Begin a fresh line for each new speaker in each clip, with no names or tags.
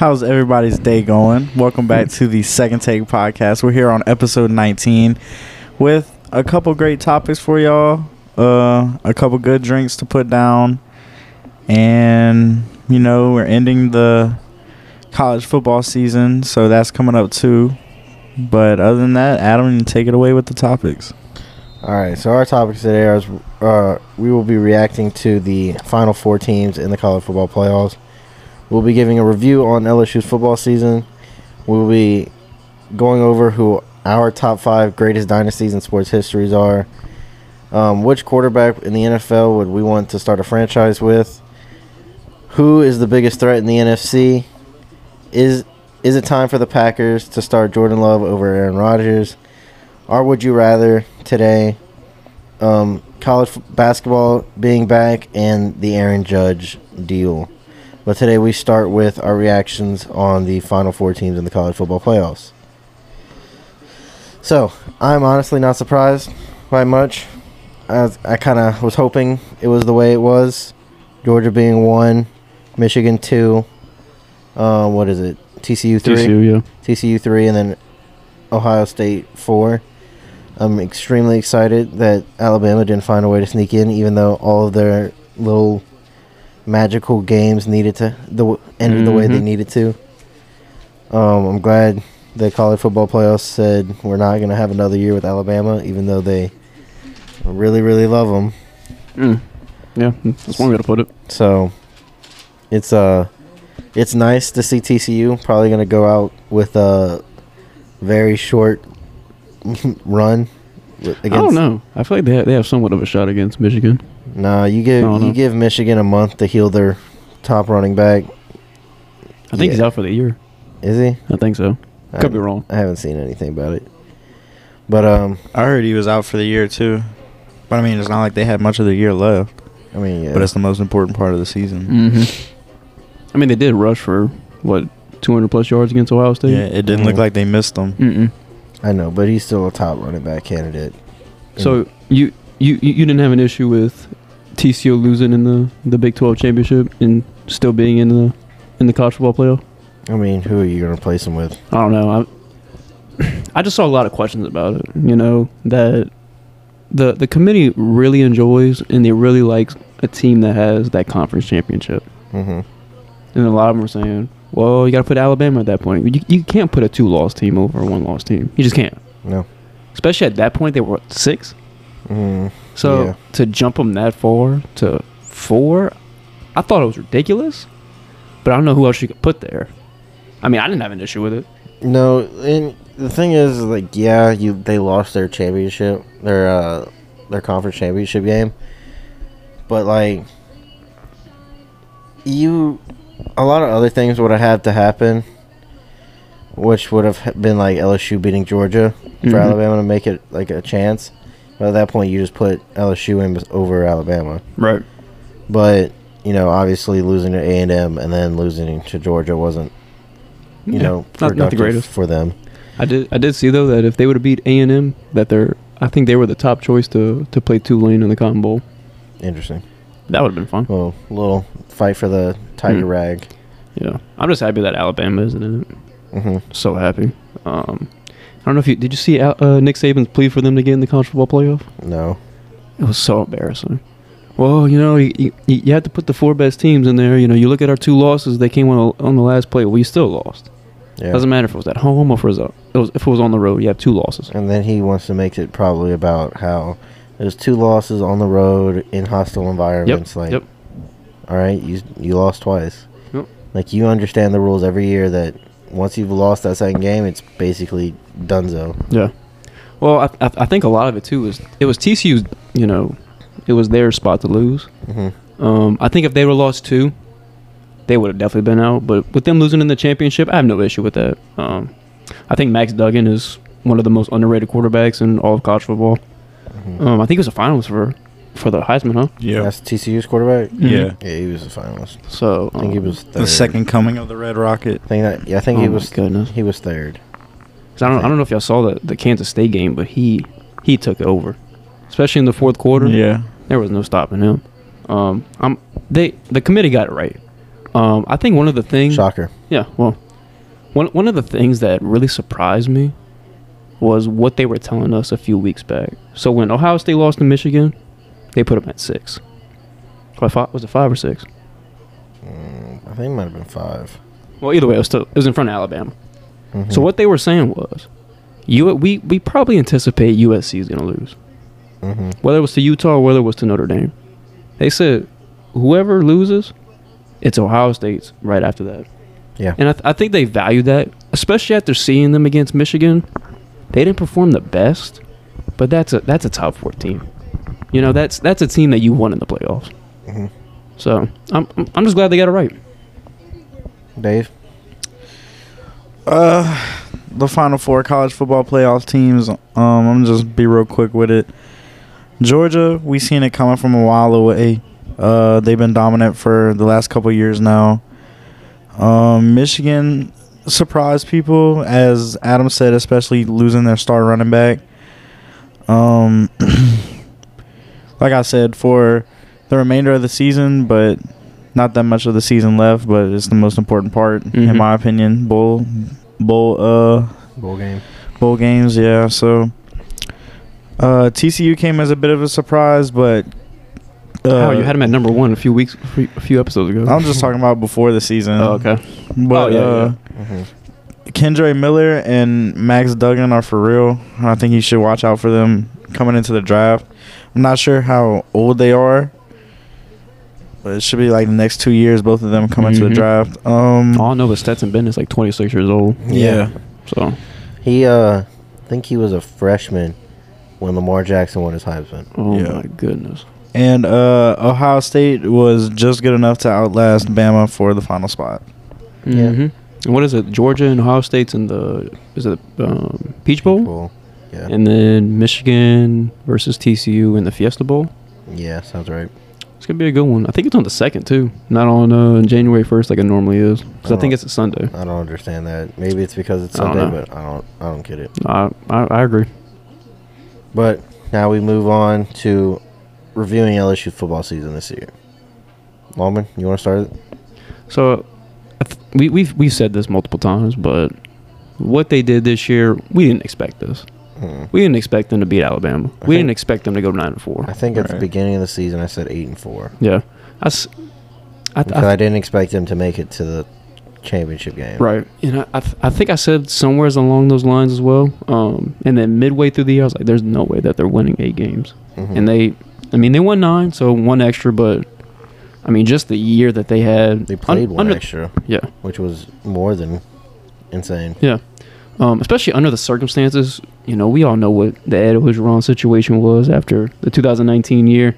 How's everybody's day going? Welcome back to the Second Take podcast. We're here on episode 19 with a couple great topics for y'all, uh, a couple good drinks to put down, and you know we're ending the college football season, so that's coming up too. But other than that, Adam, take it away with the topics.
All right, so our topics today are uh, we will be reacting to the final four teams in the college football playoffs. We'll be giving a review on LSU's football season. We'll be going over who our top five greatest dynasties in sports histories are. Um, which quarterback in the NFL would we want to start a franchise with? Who is the biggest threat in the NFC? Is is it time for the Packers to start Jordan Love over Aaron Rodgers? Or would you rather today um, college f- basketball being back and the Aaron Judge deal? But today we start with our reactions on the final four teams in the college football playoffs. So I'm honestly not surprised by much. I, I kind of was hoping it was the way it was. Georgia being one, Michigan two. Uh, what is it? TCU three.
TCU, yeah.
TCU three, and then Ohio State four. I'm extremely excited that Alabama didn't find a way to sneak in, even though all of their little magical games needed to the ended the way they
Mhm.
needed to. Um, I'm glad the college football playoffs said we're not going to have another year with Alabama, even though they really, really love them.
Mm. Yeah, that's one way to put it.
So it's uh it's nice to see TCU probably gonna go out with a very short run. with-
I don't know. I feel like they have, they have somewhat of a shot against Michigan.
Nah, you give
I don't
you
know.
give Michigan a month to heal their top running back.
I think he's out for the year.
Is he?
I think so.
I
Could be wrong.
I haven't seen anything about it. But um,
I heard he was out for the year too, but I mean it's not like they had much of the year left.
I mean, yeah.
But it's the most important part of the season.
Mm-hmm. I mean, they did rush for what 200 plus yards against Ohio State.
Yeah, it didn't look
Mhm.
like they missed them.
Mm-mm.
I know, but he's still a top running back candidate.
So you, you you you didn't have an issue with TCU losing in the the Big 12 championship and still being in the in the college football playoff?
I mean, who are you gonna replace them with?
I don't know. I I just saw a lot of questions about it. You know that the the committee really enjoys and they really like a team that has that conference championship.
Mm-hmm.
And a lot of them are saying, "Well, you got to put Alabama at that point. You, you can't put a two-loss team over a one-loss team. You just can't.
No.
Especially at that point, they were six.
Mm,
So
Yeah.
to jump them that far to four, I thought it was ridiculous. But I don't know who else you could put there. I mean, I didn't have an issue with it.
No, and the thing is, like, yeah, you they lost their championship, their uh, their conference championship game, but like, you, a lot of other things would have had to happen, which would have been like LSU beating Georgia for
Mhm.
Alabama to make it like a chance. But at that point, you just put LSU in over Alabama.
Right.
But you know, obviously losing to A and M and then losing to Georgia wasn't, you
Yeah,
know,
not, not the greatest.
for them.
I did. I did see though that if they would have beat A and M, that they're. I think they were the top choice to to play Tulane in the Cotton Bowl.
Interesting.
That would have been fun.
Well, little fight for the tiger
Hmm.
rag.
Yeah, I'm just happy that Alabama isn't in it.
hmm
So happy. Um, I don't know if you did. You see uh, Nick Saban's plea for them to get in the college football playoff?
No.
It was so embarrassing. Well, you know, you, you, you have to put the four best teams in there. You know, you look at our two losses; they came on, on the last play. You still lost.
Yeah.
Doesn't matter if it was at home or if it was, uh, it was if it was on the road. You have two losses.
And then he wants to make it probably about how there's two losses on the road in hostile environments. Like,
yep.
all right, you you lost twice.
Yep.
Like you understand the rules every year that once you've lost that second game, it's basically donezo.
Yeah. Well, I, I, I think a lot of it too was it was TCU's. You know, it was their spot to lose.
hmm
Um, I think if they were lost too, they would have definitely been out. But with them losing in the championship, I have no issue with that. Um, I think Max Duggan is one of the most underrated quarterbacks in all of college football.
hmm
Um, I think he was a finalist for for the Heisman, huh?
Yeah.
That's TCU's quarterback.
Yeah.
Yeah, he was a finalist.
So
I think he
um,
was third.
The second coming of the Red Rocket.
I think that. Yeah, I think
Oh
he
my
was.
goodness.
He was third.
'cause I don't I don't know if y'all saw the the Kansas State game, but he he took over, especially in the fourth quarter.
Yeah.
There was no stopping him. Um, I'm they the committee got it right. Um, I think one of the things.
Shocker.
Yeah, well, one one of the things that really surprised me was what they were telling us a few weeks back. So when Ohio State lost to Michigan, they put them at six. What, five, was it five or six?
Mm, I think it might have been five.
Well, either way, it was still it was in front of Alabama.
Mhm.
So what they were saying was, you we we probably anticipate USC is going to lose,
Mhm.
whether it was to Utah or whether it was to Notre Dame. They said whoever loses, it's Ohio State's right after that.
Yeah.
And I, th- I think they value that, especially after seeing them against Michigan. They didn't perform the best, but that's a that's a top four team. You know, that's that's a team that you won in the playoffs.
Mhm.
So I'm I'm- I'm just glad they got it right.
Dave.
Uh, the final four college football playoff teams. Um, I'm gonna just be real quick with it. Georgia, we seen it coming from a while away. Uh, they've been dominant for the last couple years now. Um, Michigan surprised people, as Adam said, especially losing their star running back. Um, like I said, for the remainder of the season, but not that much of the season left, but it's the most important part in
Mhm.
my opinion. Bowl, bowl, uh,
Bowl game.
bowl games, yeah. So, uh, TCU came as a bit of a surprise, but uh,
oh, you had him at number one a few weeks, a few- episodes ago.
I'm just talking about before the season.
Oh, okay.
But
Oh, yeah,
uh,
Mhm.
Kendre Miller and Max Duggan are for real. I think you should watch out for them coming into the draft. I'm not sure how old they are, but it should be like the next two years. Both of them come to the
Mhm.
draft. Um,
All I know is Stetson Bennett is like 26 years old.
yeah.
So,
He, uh, I think he was a freshman when Lamar Jackson won his Heisman.
oh
Yeah.
my goodness.
And uh, Ohio State was just good enough to outlast Bama for the final spot.
Yeah.
hmm And what is it? Georgia and Ohio State's in the is it um, Peach Bowl,
Bowl. Yeah.
and then Michigan versus TCU in the Fiesta Bowl.
yeah, sounds right.
It's gonna be a good one. I think it's on the second too, not on uh, January first like it normally is. Because I think
Oh.
it's a Sunday.
I don't understand that. Maybe it's because it's Sunday,
know.
but I don't. I don't get it.
I, I I agree.
But now we move on to reviewing LSU football season this year. Longman, you want to start? it?
So I th- we we've we've said this multiple times, but what they did this year, we didn't expect this.
Hmm.
We didn't expect them to beat Alabama.
I
we didn't expect them to go nine and four.
I think at the beginning of the season I said eight and four
Yeah, I, s- I, th-
because
I
I didn't expect them to make it to the championship game.
Right. You know, I, th- I think I said somewhere along those lines as well. Um, and then midway through the year, I was like, there's no way that they're winning eight games.
Mhm.
And they, I mean, they won nine, so one extra, but I mean, just the year that they had.
they played
un-
one
under-
extra,
Yeah.
which was more than insane.
Yeah. Um, especially under the circumstances, you know, we all know what the Ed Orgeron situation was after the 2019 year.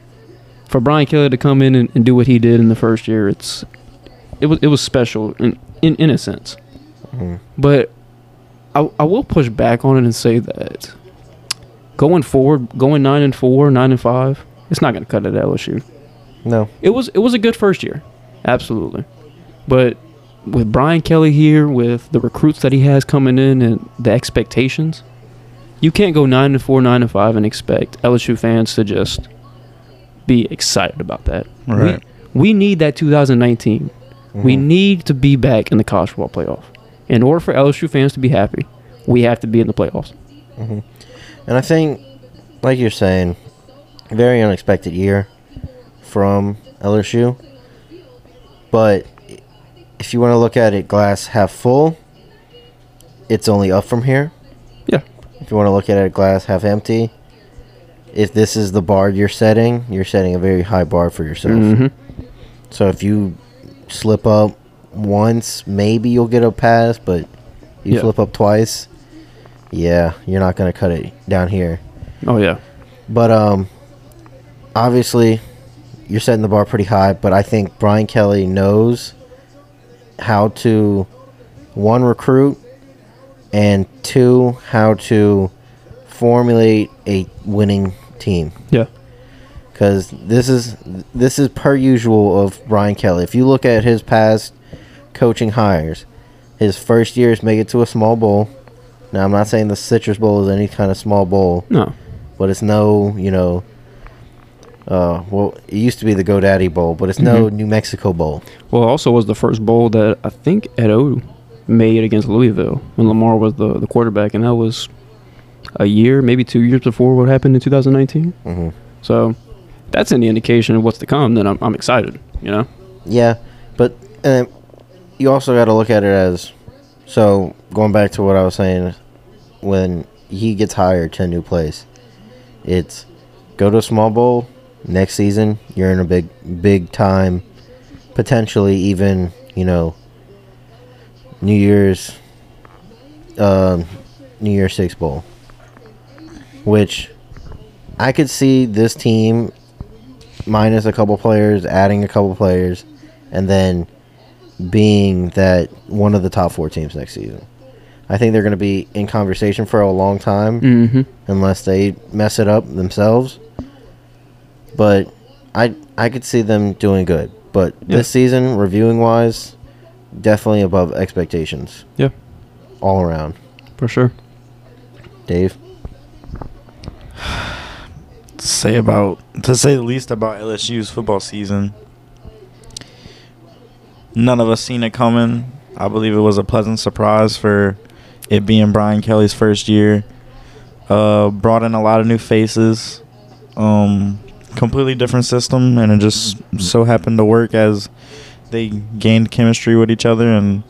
For Brian Kelly to come in and, and do what he did in the first year, it's it was it was special in in, in a sense.
Mhm.
But I, I will push back on it and say that going forward, going nine and four, nine and five, it's not going to cut it at LSU.
No,
It was it was a good first year, absolutely. But with Brian Kelly here, with the recruits that he has coming in and the expectations, you can't go nine and four, nine and five, and expect LSU fans to just be excited about that.
Right.
We, we need that 2019. We
Mhm.
need to be back in the college football playoff. In order for LSU fans to be happy, we have to be in the playoffs.
hmm And I think, like you're saying, very unexpected year from LSU. But if you want to look at it glass half full, it's only up from here. If you want to look at it glass half empty, if this is the bar you're setting, you're setting a very high bar for yourself.
hmm
So if you slip up once, maybe you'll get a pass, but you slip up twice, yeah, you're not going to cut it down here.
Oh yeah,
But um obviously you're setting the bar pretty high, but I think Brian Kelly knows how to one recruit and two how to formulate a winning team
yeah,
because this is this is per usual of Brian Kelly. If you look at his past coaching hires, his first year is make it to a small bowl. Now I'm not saying the Citrus Bowl is any kind of small bowl,
no,
but it's no you know Uh, well, it used to be the GoDaddy Bowl, but it's no
Mhm.
New Mexico Bowl.
Well, it also was the first bowl that I think Ed O made against Louisville when Lamar was the, the quarterback, and that was a year, maybe two years before what happened in 2019.
hmm
So that's any indication of what's to come. Then I'm, I'm excited. You know.
Yeah, but uh, you also got to look at it as so. Going back to what I was saying, when he gets hired to a new place, it's go to a small bowl. Next season, you're in a big, big time, potentially even you know New Year's, um, New Year's Six bowl, which I could see this team minus a couple players, adding a couple players, and then being that one of the top four teams next season. I think they're going to be in conversation for a long time
Mm-hmm.
unless they mess it up themselves. But I I could see them doing good. But
Yeah.
this season, reviewing wise, definitely above expectations.
Yeah.
All around.
For sure.
Dave.
To say about to say the least about LSU's football season. None of us seen it coming. I believe it was a pleasant surprise for it being Brian Kelly's first year. Uh, brought in a lot of new faces. Um, completely different system, and it just so happened to work as they gained chemistry with each other. And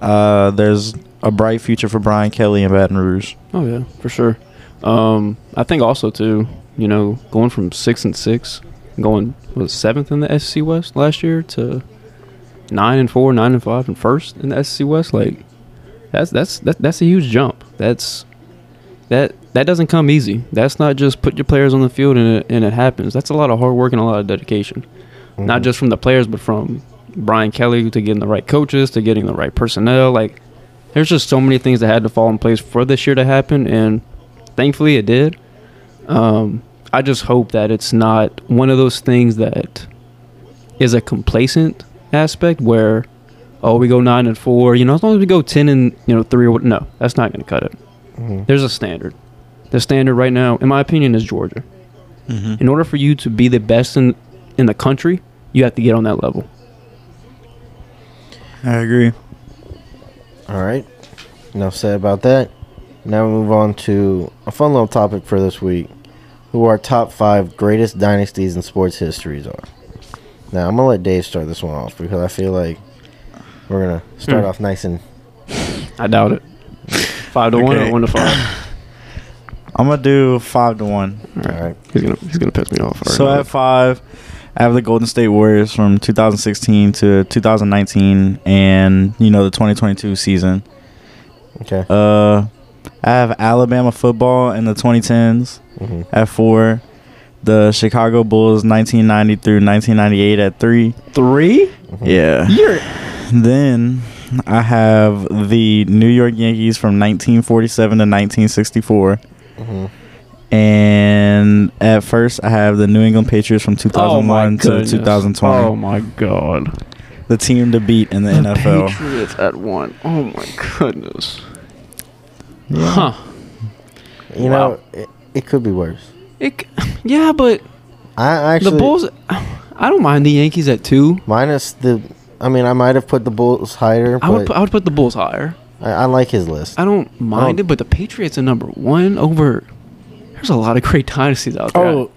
uh, there's a bright future for Brian Kelly in Baton Rouge.
Oh yeah, for sure. Um, I think also too, you know, going from six and six, going was seventh in the SEC West last year to nine and four, nine and five, and first in the SEC West. Like that's that's that, that's a huge jump. That's that that doesn't come easy. That's not just put your players on the field and it, and it happens. That's a lot of hard work and a lot of dedication. Not
Mhm.
just from the players, but from Brian Kelly to getting the right coaches to getting the right personnel. Like there's just so many things that had to fall in place for this year to happen, and thankfully it did. Um, I just hope that it's not one of those things that is a complacent aspect where, oh, we go nine and four. You know, as long as we go ten and you know three or what? No, that's not going to cut it.
Mhm.
There's a standard. The standard right now, in my opinion, is Georgia.
Mm-hmm.
In order for you to be the best in in the country, you have to get on that level.
I agree.
All right. Enough said about that. Now we move on to a fun little topic for this week. Who our top five greatest dynasties in sports histories are. Now I'm gonna let Dave start this one off because I feel like we're gonna start
Hmm.
off nice and
I doubt it. Five to one or one to five.
I'm gonna do five to one.
All right.
all right.
He's gonna he's gonna piss me off. I
So
already
at five, I have the Golden State Warriors from 2016 to 2019, and you know the 2022 season.
Okay.
Uh, I have Alabama football in the 2010s
hmm
at four. The Chicago Bulls 1990 through 1998 at three.
three.
Mm-hmm.
Yeah.
You're
Then I have the New York Yankees from 1947 to 1964.
hmm
And at first, I have the New England Patriots from 2001 to
Oh goodness.
2020.
Oh my god.
The team to beat in the, NFL.
Patriots at one. Oh my goodness.
Yeah.
Huh.
You
Wow.
know, it, it could be worse.
It, yeah, but
I actually
the Bulls. I don't mind the Yankees at two.
minus the. I mean, I might have put the Bulls higher,
I would put, I would put the Bulls higher.
I, I like his list.
I don't mind
don't-
it, but the Patriots are number one over. There's a lot of great dynasties out there.
Oh,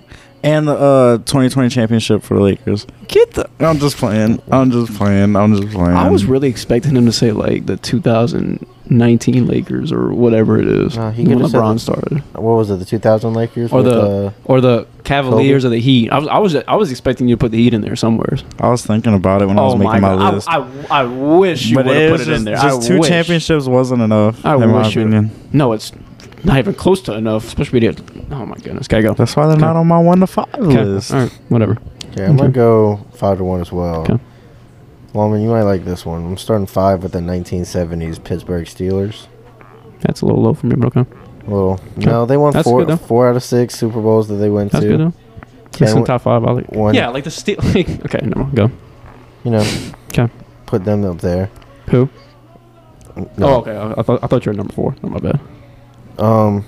and the uh, 2020 championship for the Lakers.
get the.
I'm just playing. I'm just playing. I'm just playing.
I was really expecting him to say like the 2019 Lakers or whatever it is
No, he
when LeBron
the-
started,
What was it? The 2000 Lakers
or
with,
the
uh,
or the Cavaliers or the Heat. I was I was I was expecting you to put the Heat in there somewhere.
I was thinking about it when I was
oh
making
my
my,
god!
list.
I, I, I wish you would have put
was
it in there.
just
I
two
wish.
championships wasn't enough.
I
in my
wish you- No, it's not even close to enough. Especially the. Oh my goodness! Gotta go.
That's why they're
Okay.
not on my one to five
Okay,
list.
All right, whatever.
Okay, I'm gonna go five to one as well.
Okay.
Well, I mean, you might like this one. I'm starting five with the 1970s Pittsburgh Steelers.
That's a little low for me, but okay.
Well, no, they won
That's
four
good,
four out of six Super Bowls that they went
That's
to.
good though.
Okay,
It's in top five. I like.
one-
Yeah, like the steel. Like, okay, no, go.
You know,
Okay.
put them up there.
Who?
No.
Oh, okay. I, I thought I thought you were number four. Oh, my bad.
Um,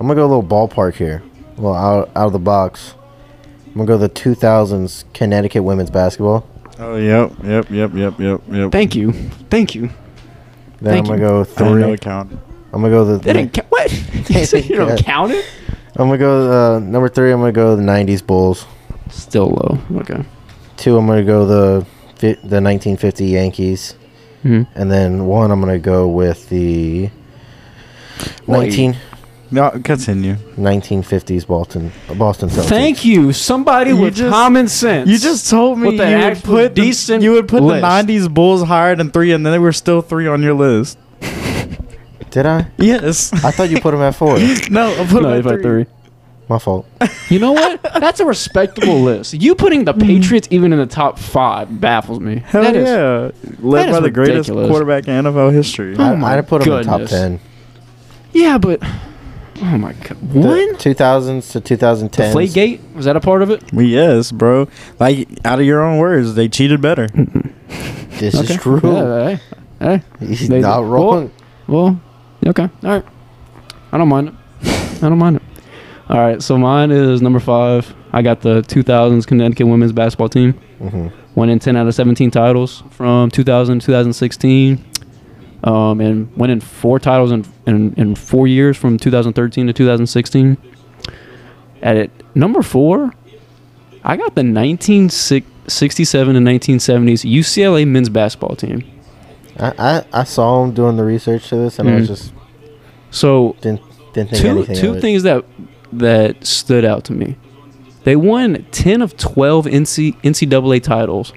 I'm gonna go a little ballpark here. well, out, out of the box, I'm gonna go the 2000s Connecticut women's basketball.
Oh, yep, yep, yep, yep, yep, yep.
Thank you, thank you.
Then
Thank
I'm gonna go
I didn't know
three.
it counted.
I'm gonna go the.
They didn't count. What? you said you don't
Yeah.
count it?
I'm gonna go uh, number three. I'm gonna go the '90s Bulls.
Still low. Okay.
Two. I'm gonna go the fi- the 1950 Yankees,
hmm
and then one. I'm gonna go with the
Wait.
19
No, continue.
1950s Boston Boston Celtics.
Thank you, somebody
You
with
just-
common sense.
You just told me
With
you would
actual
put the, you would put
list.
the '90s Bulls higher than three, and then they were still three on your list.
Did I?
Yes.
I thought you put them at four.
no, I put
no,
them
if
at three.
three.
My fault.
You know what? That's a respectable list. You putting the mm. Patriots even in the top five baffles me.
Hell
That is-
yeah! Led
that
by
is
the greatest
ridiculous.
quarterback in NFL history.
Oh
I,
my
I'd put them in the top
goodness.
10.
Yeah, but oh my god,
The
one
2000s to 2010s.
Deflategate was that a part of it?
Well, yes, bro. Like out of your own words, they cheated better.
This is true.
Yeah, hey, hey.
He's
They-
not wrong.
Well, okay, all right. I don't mind it. I don't mind it. All right, so mine is number five. I got the 2000s Connecticut women's basketball team.
hmm
in 10 out of 17 titles from 2000 to 2016 um, and winning four titles in, in, in four years from 2013 to 2016 at it number four i got the 1967 and 1970s ucla men's basketball team
I, I, I saw him doing the research to this, and I was
Mhm.
just
so
didn't didn't think
two
anything
two things that that stood out to me. They won ten of twelve NC, NCAA titles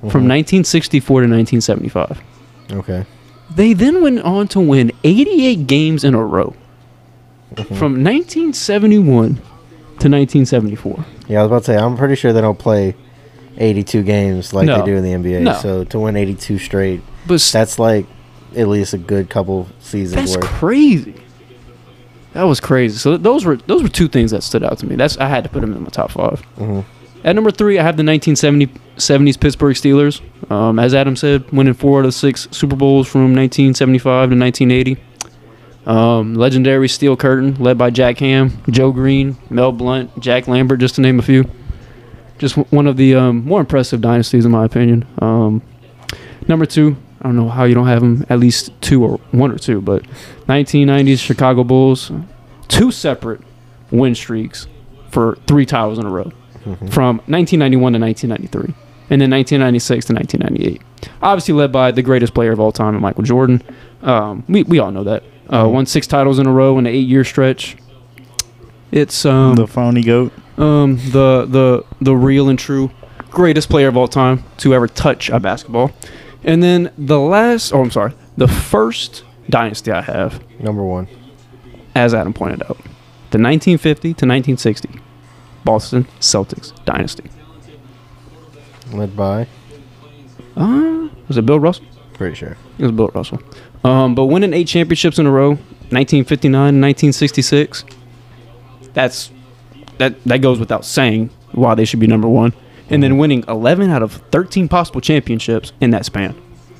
from
Mhm.
1964 to 1975.
Okay.
They then went on to win 88 games in a row
Mhm.
from 1971 to 1974.
Yeah, I was about to say I'm pretty sure they don't play 82 games like
No.
they do in the NBA.
No.
So to win 82 straight,
But s-
that's like at least a good couple seasons
that's
worth.
crazy. That was crazy. So those were those were two things that stood out to me. That's I had to put them in my top five.
hmm
At number three, I have the 1970s Pittsburgh Steelers. Um, as Adam said, winning four out of six Super Bowls from 1975 to 1980. Um, legendary Steel Curtain, led by Jack Ham, Joe Greene, Mel Blount, Jack Lambert, just to name a few. Just w- one of the um, more impressive dynasties, in my opinion. Um, number two, I don't know how you don't have them at least two or one or two, but 1990s Chicago Bulls, two separate win streaks for three titles in a row
hmm
from 1991 to 1993, and then 1996 to 1998. Obviously, led by the greatest player of all time, Michael Jordan. Um, we we all know that. Uh,
Mhm.
Won six titles in a row in an eight-year stretch. It's um
the phony goat.
um the the the real and true greatest player of all time to ever touch a basketball. And then the last, oh, I'm sorry, the first dynasty I have,
Number one.
as Adam pointed out, the 1950 to 1960 Boston Celtics dynasty.
Led by.
Uh, was it Bill Russell?
Pretty sure.
It was Bill Russell. Um, but winning eight championships in a row, 1959, 1966, That's that that goes without saying why they should be number one. And then winning 11 out of 13 possible championships in that span.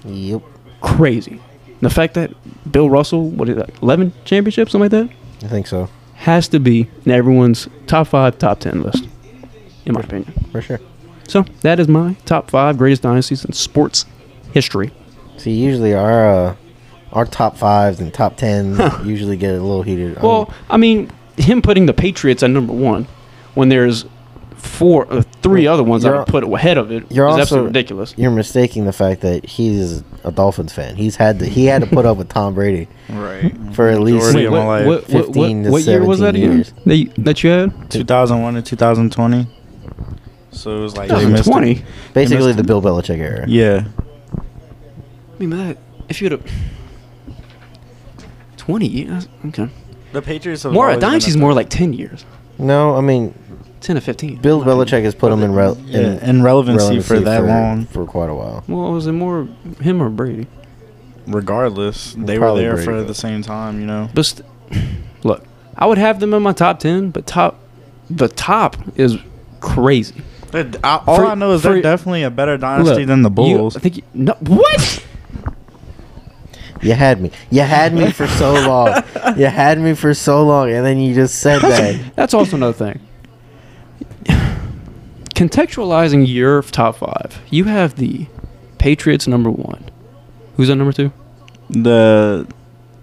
Yep.
Crazy. The fact that Bill Russell, what is that, 11 championships, something like that,
I think so.
Has to be in everyone's top five, top 10 list, in my opinion.
For sure.
So that is my top five greatest dynasties in sports history.
See, usually our uh, our top fives and top tens usually get a little heated. Um,
Well, I mean, him putting the Patriots at number one when there's four, uh, three other ones I
You're-
would put ahead of it is
you're also-
absolutely ridiculous.
you're mistaking the fact that he's a Dolphins fan. He's had to he had to put up with Tom Brady
Right.
for at least
Majority of my life.
what, what,
15 to
what year was that
17
again?
years.
That you, that you had?
2001 to 2020. So it was like they missed
2020.
basically the. Bill Belichick era.
Yeah.
I mean, that if you'd have 20 years, okay.
The Patriots have
More a
always been
dynasty's more like 10 years,
No, I mean
10 to 15.
Bill Belichick has put him in, rel-
yeah,
in
in relevancy, for
relevancy
that long.
for quite a while.
Well, was it more him or Brady?
Regardless, they
Probably
were there
Brady,
for
though.
the same time. You know.
But st- look, I would have them in my top 10, but top the top is crazy.
But I, all
For-
I know is
for-
they're definitely a better dynasty
Look,
than the
you-
Bulls.
I think you, no, what?
You had me. You had me for so long. You had me for so long, and then you just said that.
That's also another thing. Contextualizing your top five, you have the Patriots number one. Who's on number two?
The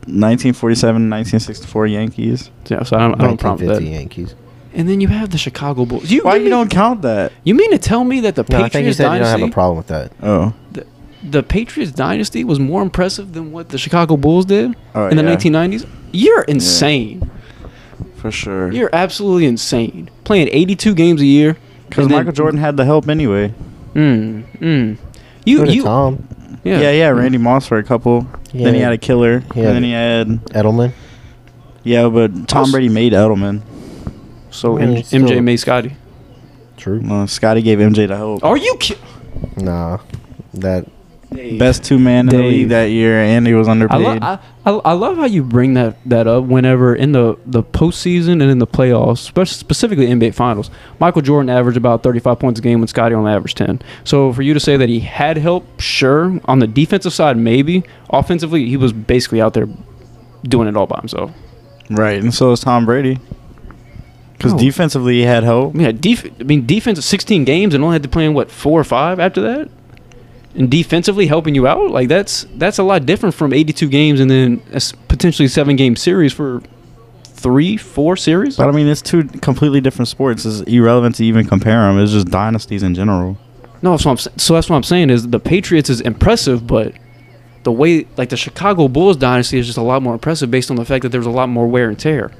1947 1964 Yankees.
Yeah, so I don't, I don't problem with that.
Yankees.
And then you have the Chicago Bulls. You,
Why
you
you
mean,
don't count that?
You mean to tell me that the
No, I think you
Patriots
said you don't
dynasty,
have a problem with that.
Oh.
the Patriots dynasty was more impressive than what the Chicago Bulls did
Oh,
in the
yeah.
1990s? You're insane.
For sure.
You're absolutely insane. Playing 82 games a year.
Because
and then-
Michael Jordan had the help anyway.
Mm, mm. You, you,
Tom
Yeah, yeah, Randy Moss for a couple. Then he had a killer.
Yeah.
And then he had
Edelman.
yeah, but Tom Brady made Edelman.
So
I mean,
M- MJ made Scottie.
True.
Well, Scottie gave MJ the help.
Are you kidding?
Nah, that
Best two man in the
Dave.
league that year, and he was
I,
underpaid.
lo- I, I, I love how you bring that, that up whenever in the, the postseason and in the playoffs, spe- specifically NBA Finals. Michael Jordan averaged about 35 points a game when Scottie only averaged 10. So for you to say that he had help, sure. On the defensive side, maybe. Offensively, he was basically out there doing it all by himself.
right, and so is Tom Brady. Because
No.
defensively, he had help.
I mean, def- I mean, defense 16 games and only had to play in what four or five after that, and defensively helping you out like that's that's a lot different from 82 games and then a potentially seven game series for three, four series.
But I mean, it's two completely different sports. It's irrelevant to even compare them. It's just dynasties in general.
No, that's what I'm, so that's what I'm saying is the Patriots is impressive, but the way like the Chicago Bulls dynasty is just a lot more impressive based on the fact that there was a lot more wear and tear,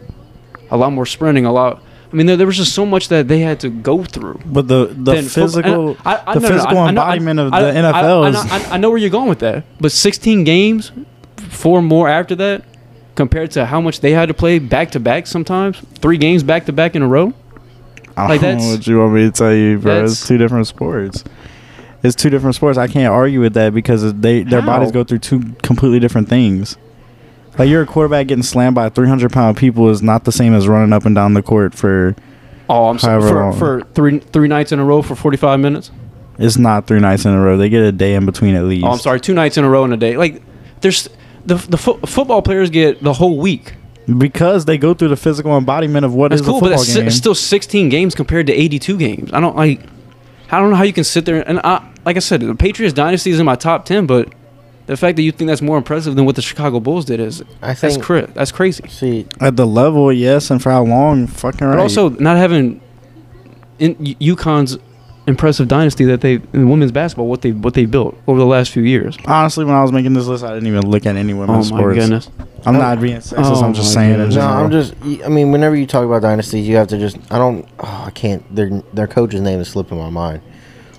a lot more sprinting, a lot. I mean, there, there was just so much that they had to go through.
But the the physical
I- I-
the
no, no, no,
physical
I- I
embodiment of the NFL
I,
is
I know where you're going with that, but 16 games, four more after that, compared to how much they had to play back to back. Sometimes three games back to back in a row.
I
like,
don't know what you want me to tell you, bro. It's two different sports. It's two different sports. I can't argue with that because they their
How?
bodies go through two completely different things. Like you're a quarterback getting slammed by 300 pound people is not the same as running up and down the court for.
Oh, I'm sorry for, for three three nights in a row for 45 minutes.
It's not three nights in a row. They get a day in between at least.
Oh, I'm sorry, two nights in a row in a day. Like there's the the fo- football players get the whole week.
Because they go through the physical embodiment of what is
That's cool,
a
but
football
that's si-
game.
still 16 games compared to 82 games. I don't like. I don't know how you can sit there and I, like I said, the Patriots dynasty is in my top 10, but the fact that you think that's more impressive than what the Chicago Bulls did is
I
that's
think.
cra- that's crazy.
See,
At the level, yes, and for how long, fucking right.
But also not having in UConn's impressive dynasty that they in women's basketball what they what they built over the last few years.
honestly, when I was making this list, I didn't even look at any women's sports.
Oh
women's
my
sports.
goodness.
I'm not oh. being sexist.
Oh
I'm just saying. In
no. I'm just. y- I mean, whenever you talk about dynasties, you have to just. I don't. Oh, I can't. Their their coach's name is slipping my mind,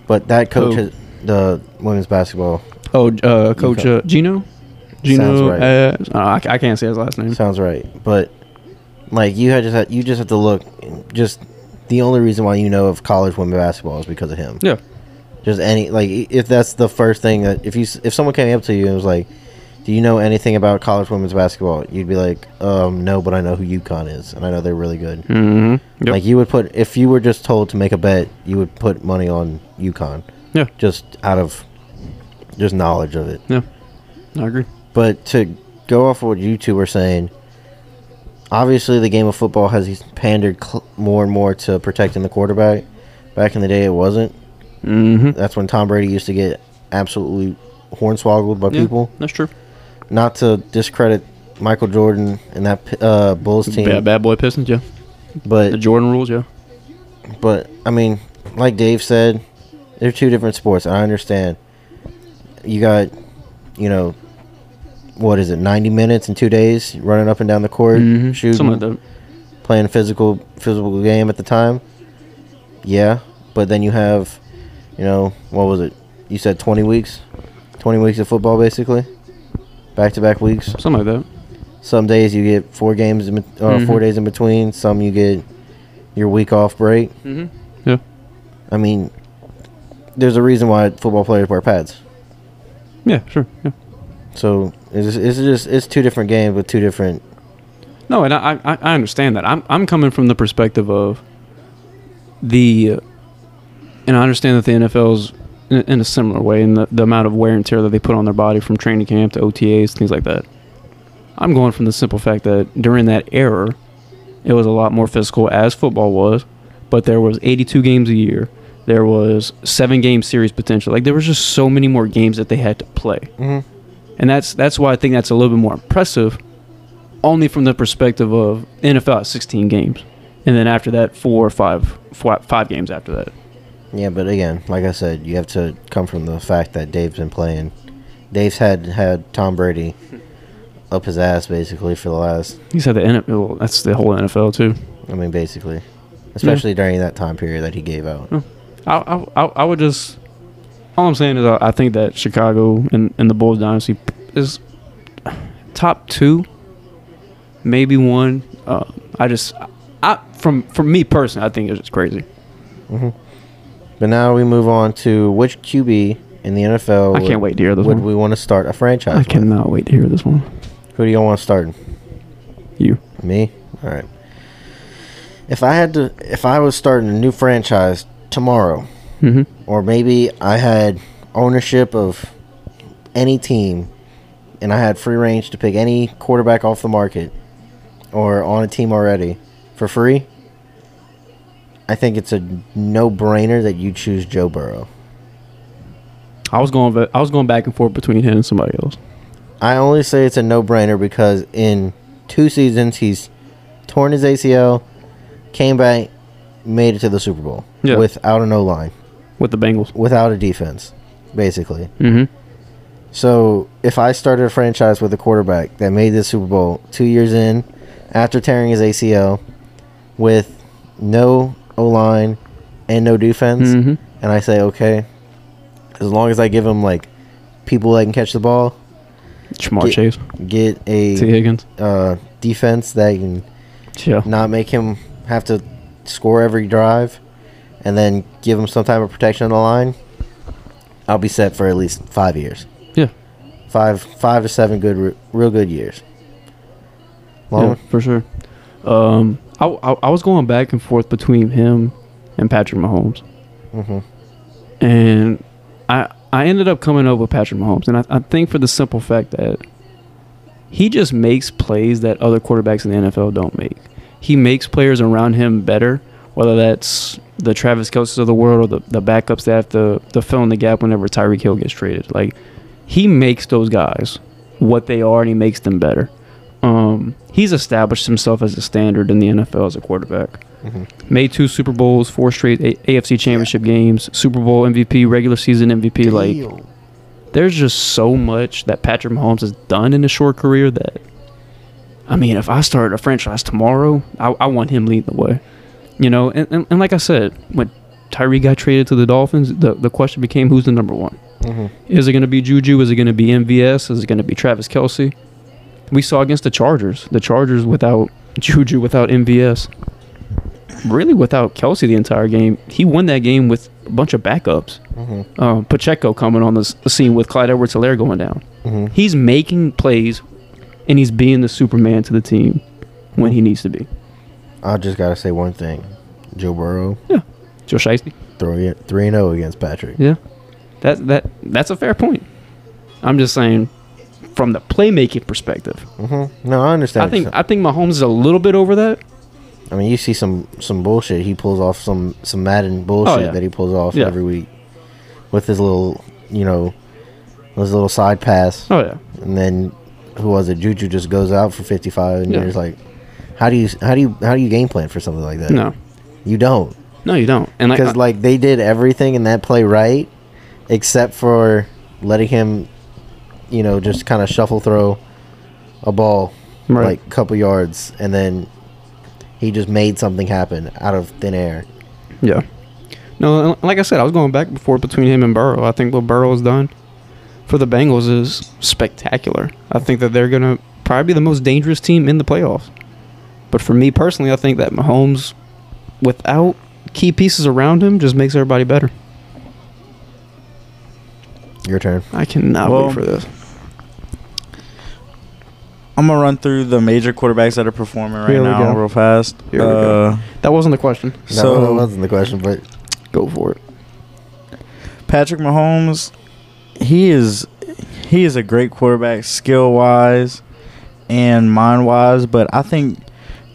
but that coach,
Who?
has, the women's basketball,
Oh, uh, coach uh, Gino. Gino.
right.
Uh, I, I can't say his last name.
sounds right. But like you had just had, you just have to look. Just the only reason why you know of college women's basketball is because of him.
Yeah.
Just any like if that's the first thing that if you if someone came up to you and was like, "Do you know anything about college women's basketball?" You'd be like, "Um, no, but I know who UConn is, and I know they're really good."
Mm-hmm. Yep.
Like you would put if you were just told to make a bet, you would put money on UConn.
Yeah.
Just out of just knowledge of it.
Yeah, I agree.
But to go off of what you two were saying, obviously the game of football has pandered cl- more and more to protecting the quarterback. Back in the day, it wasn't.
Mm-hmm.
That's when Tom Brady used to get absolutely hornswoggled by
Yeah.
people.
That's true.
Not to discredit Michael Jordan and that uh, Bulls team,
Bad, bad boy Pistons, yeah. But The
but
Jordan rules, yeah.
but I mean, like Dave said, they're two different sports. I understand. You got, you know, what is it? Ninety minutes in two days, running up and down the court,
Mhm.
shooting,
Something like that.
playing a physical physical game at the time. Yeah, but then you have, you know, what was it? You said twenty weeks, twenty weeks of football basically, back to back weeks.
Something like that.
Some days you get four games, in, bet- or four days in between. Some you get your week off break.
Mm-hmm. Yeah.
I mean, there's a reason why football players wear pads.
Yeah, sure. Yeah.
So it's it's just it's two different games with two different.
No, and I, I I understand that. I'm I'm coming from the perspective of the, and I understand that the NFL's in, in a similar way in the, the amount of wear and tear that they put on their body from training camp to OTAs, things like that. I'm going from the simple fact that during that era, it was a lot more physical as football was, but there was 82 games a year. There was seven game series potential. Like there was just so many more games that they had to play,
Mm-hmm.
and that's that's why I think that's a little bit more impressive, only from the perspective of NFL at 16 games, and then after that four or five four, five games after that.
Yeah, but again, like I said, you have to come from the fact that Dave's been playing. Dave's had had Tom Brady up his ass basically for the last.
He's had the NFL. That's the whole NFL too.
I mean, basically, especially during that time period that he gave out.
I, I, I I would just. All I'm saying is I, I think that Chicago and, and the Bulls dynasty is top two, maybe one. Uh, I just, I from from me personally, I think it's just crazy.
But now we move on to which QB in the NFL.
I can't wait to hear this
Would
one.
we want to start a franchise?
I
with?
cannot wait to hear this one.
Who do you want to start?
You.
Me? All right. If I had to, if I was starting a new franchise tomorrow,
hmm
or maybe I had ownership of any team and I had free range to pick any quarterback off the market or on a team already for free, I think it's a no brainer that you choose Joe Burrow.
I was going. I was going back and forth between him and somebody else.
I only say it's a no brainer because in two seasons he's torn his ACL, came back, made it to the Super Bowl
Yeah.
without an O line,
with the Bengals.
without a defense, basically.
hmm
So if I started a franchise with a quarterback that made the Super Bowl two years in, after tearing his ACL, with no O line and no defense,
hmm
and I say okay, as long as I give him like people that can catch the ball,
Ja'Marr
Get-
Chase,
get
T
a
Higgins.
uh, defense that can
Yeah.
not make him have to score every drive, and then give him some type of protection on the line, I'll be set for at least five years.
Yeah.
Five, five to seven good, real good years.
Yeah,
Long,
for sure. Um, I, I I was going back and forth between him and Patrick Mahomes.
hmm
and I I ended up coming up with Patrick Mahomes, and I, I think for the simple fact that he just makes plays that other quarterbacks in the NFL don't make. He makes players around him better, whether that's the Travis Kelce's of the world or the, the backups that have to, to fill in the gap whenever Tyreek Hill gets traded. Like he makes those guys what they are, and he makes them better. Um, he's established himself as a standard in the NFL as a quarterback
hmm
made two Super Bowls, four straight a- AFC Championship games, Super Bowl MVP, regular season MVP. Like, there's just so much that Patrick Mahomes has done in a short career that, I mean, if I start a franchise tomorrow, I, I want him leading the way. You know, and, and, and like I said, when Tyree got traded to the Dolphins, the, the question became who's the number one?
hmm
Is it going to be Juju? Is it going to be MVS? Is it going to be Travis Kelce? We saw against the Chargers. The Chargers without Juju, without MVS, really without Kelce the entire game. He won that game with a bunch of backups.
hmm
Um, Pacheco coming on the, scene with Clyde Edwards-Helaire going down.
hmm
He's making plays, and he's being the Superman to the team when he needs to be.
I just gotta say one thing: Joe Burrow Yeah,
Joe Shiesty.
three three and zero against Patrick.
Yeah, that that that's a fair point. I'm just saying, from the playmaking perspective,
hmm No, I understand.
I think I think Mahomes is a little bit over that.
I mean, you see some some bullshit. He pulls off some some Madden bullshit
Oh, yeah.
that he pulls off
Yeah.
every week with his little, you know, his little side pass,
Oh yeah,
and then who was it? Juju just goes out for fifty five, and
Yeah.
you're just like, how do you how do you how do you game plan for something like that?
no,
you don't,
no, you don't. And
because like they did everything in that play right, except for letting him, you know, just kind of shuffle throw a ball
right.
like a couple yards, and then he just made something happen out of thin air.
yeah. No, like I said, I was going back before between him and Burrow. I think what Burrow has done for the Bengals is spectacular. I think that they're gonna probably be the most dangerous team in the playoffs. But for me personally, I think that Mahomes, without key pieces around him, just makes everybody better.
Your turn.
I cannot
Well,
wait for this.
I'm gonna run through the major quarterbacks that are performing right
Here we
now
go.
real fast.
Here we go.
uh,
That wasn't the question.
So
So-
that wasn't the question, but
Go for it.
Patrick Mahomes, he is he is a great quarterback, skill wise and mind wise. But I think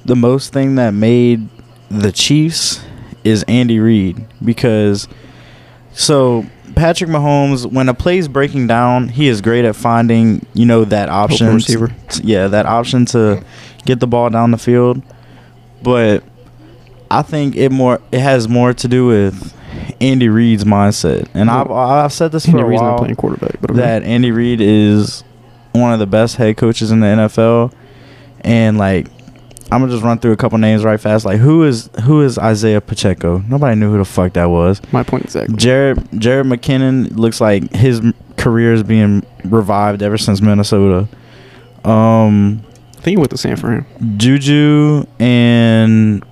the most thing that made the Chiefs is Andy Reid because so Patrick Mahomes, when a play is breaking down, he is great at finding you know that option.
receiver.
Yeah, that option to get the ball down the field. But I think it more it has more to do with Andy Reid's mindset, and I've I've said this for
Andy
a
Reid's not
while
playing quarterback, but okay.
that Andy Reid is one of the best head coaches in the NFL, and like I'm gonna just run through a couple names right fast. Like who is who is Isaiah Pacheco? Nobody knew who the fuck that was.
my point exactly.
Jared Jared McKinnon looks like his career is being revived ever since Minnesota. Um,
I think he went to San Fran.
Juju and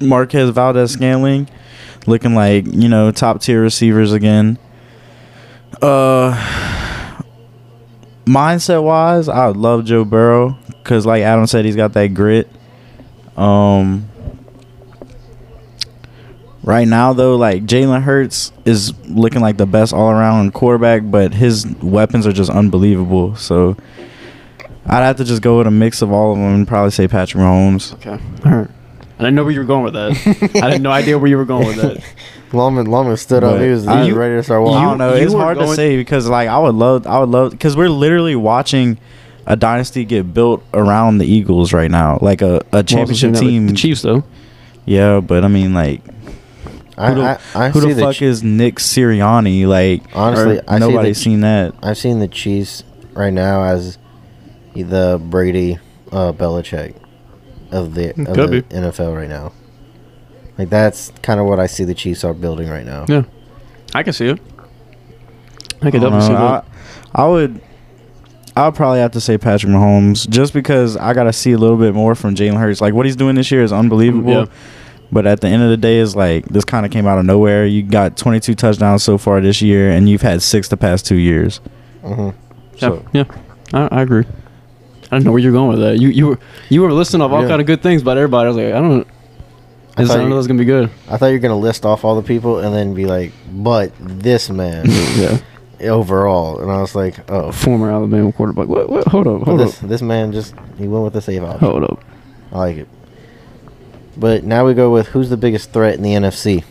Marquez Valdes-Scantling looking like, you know, top tier receivers again. Uh mindset wise, I love Joe Burrow cuz like Adam said he's got that grit. Um Right now though, like Jalen Hurts is looking like the best all around quarterback, but his weapons are just unbelievable. So I'd have to just go with a mix of all of them and probably say Patrick Mahomes.
Okay. All right. I didn't know where you were going with that. I had no idea where you were going with that.
Longman, Longman stood up.
But
He was, he
I-
was
you-
ready to start walking.
I
walking.
don't know.
you
It's
were
hard to
going-
say because like I would love, I would love because we're literally watching a dynasty get built around the Eagles right now, like a, a championship
Well,
team.
The Chiefs, though.
Yeah, but I mean, like,
I,
who the,
I, I
who
see
the
the
fuck
Ch-
is Nick Sirianni? Like,
Honestly,
or
I see the
nobody's
Ch-
seen that.
I've seen the Chiefs right now as the Brady uh, Belichick of the, of the. NFL right now. Like that's kind of what I see the Chiefs are building right now.
Yeah. I can see it. I can
I don't
definitely see
know.
that.
I, I would. I would probably have to say Patrick Mahomes just because I got to see a little bit more from Jalen Hurts. Like what he's doing this year is unbelievable.
Yeah.
But at the end of the day, is like this kind of came out of nowhere. You got 22 touchdowns so far this year, and you've had six the past two years.
hmm
Yeah,
So
yeah, I, I agree. I don't know where you're going with that. You you were you were listing off all
Yeah.
kind of good things about everybody. I was like, I don't.
I
This, I
thought
don't know gonna be good.
I thought you were gonna list off all the people and then be like, but this man
Yeah.
overall, and I was like, oh,
Former Alabama quarterback. What, what, hold up, hold
this
up,
this man just he went with the safe option.
hold up.
I like it. But now we go with who's the biggest threat in the NFC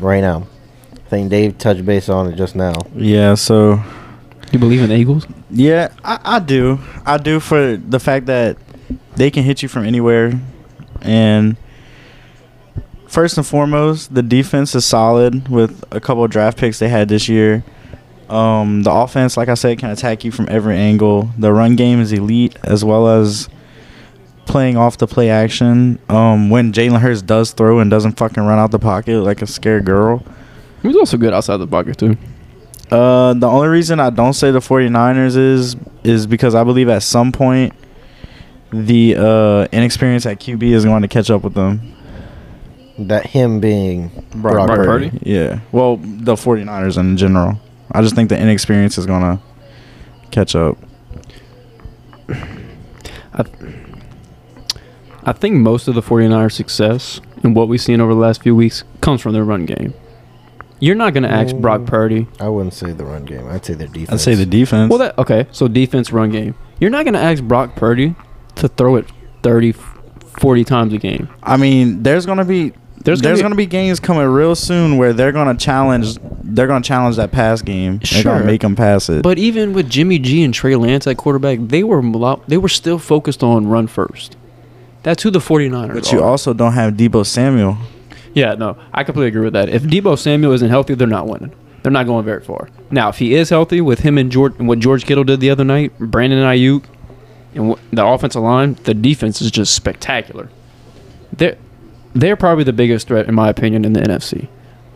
right now. I think Dave touched base on it just now.
yeah, so
You believe in Eagles?
yeah, I, I do. I do for the fact that they can hit you from anywhere, and first and foremost, the defense is solid with a couple of draft picks they had this year. Um, the offense, like I said, can attack you from every angle. The run game is elite as well as playing off the play action. Um, when Jalen Hurts does throw and doesn't fucking run out the pocket like a scared girl.
He was also good outside the pocket too.
Uh, the only reason I don't say the 49ers is is because I believe at some point the uh, inexperience at QB is going to catch up with them.
That him being Brock,
Brock
Purdy.
Purdy?
Yeah. Well, the 49ers in general. I just think the inexperience is going to catch up.
I, I think most of the 49ers success and what we've seen over the last few weeks comes from their run game. You're not going to ask Brock
Mm.
Purdy.
I wouldn't say the run game. I'd say their defense.
I'd say the defense.
Well, that okay. So defense, run game. You're not going to ask Brock Purdy to throw it 30, 40 times a game.
I mean, there's going to be
There's
there's,
gonna be-
going to be games coming real soon where they're going to challenge they're going to challenge that pass game. They're gonna make them pass it.
But even with Jimmy G and Trey Lance at quarterback, they were they were still focused on run first. That's who the 49ers
But you
are.
also don't have Deebo Samuel.
Yeah, no, I completely agree with that. If Deebo Samuel isn't healthy, they're not winning. They're not going very far. Now, if he is healthy, with him and George what George Kittle did the other night, Brandon Aiyuk, and the offensive line, the defense is just spectacular. They're they're probably the biggest threat, in my opinion, in the NFC.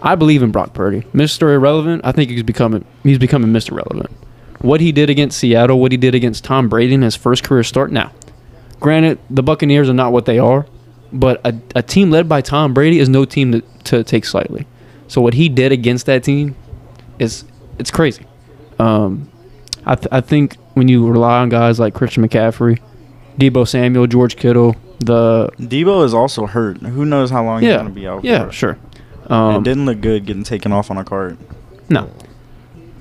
I believe in Brock Purdy, Mr. Irrelevant. I think he's becoming he's becoming Mr. Relevant. What he did against Seattle, what he did against Tom Brady in his first career start. Now, granted, the Buccaneers are not what they are, but a, a team led by Tom Brady is no team to, to take slightly. So what he did against that team is it's crazy. Um, I, th- I think when you rely on guys like Christian McCaffrey, Deebo Samuel, George Kittle, the
Deebo is also hurt. Who knows how long he's going to be out
yeah
for?
sure.
it
Um,
didn't look good getting taken off on a cart.
no,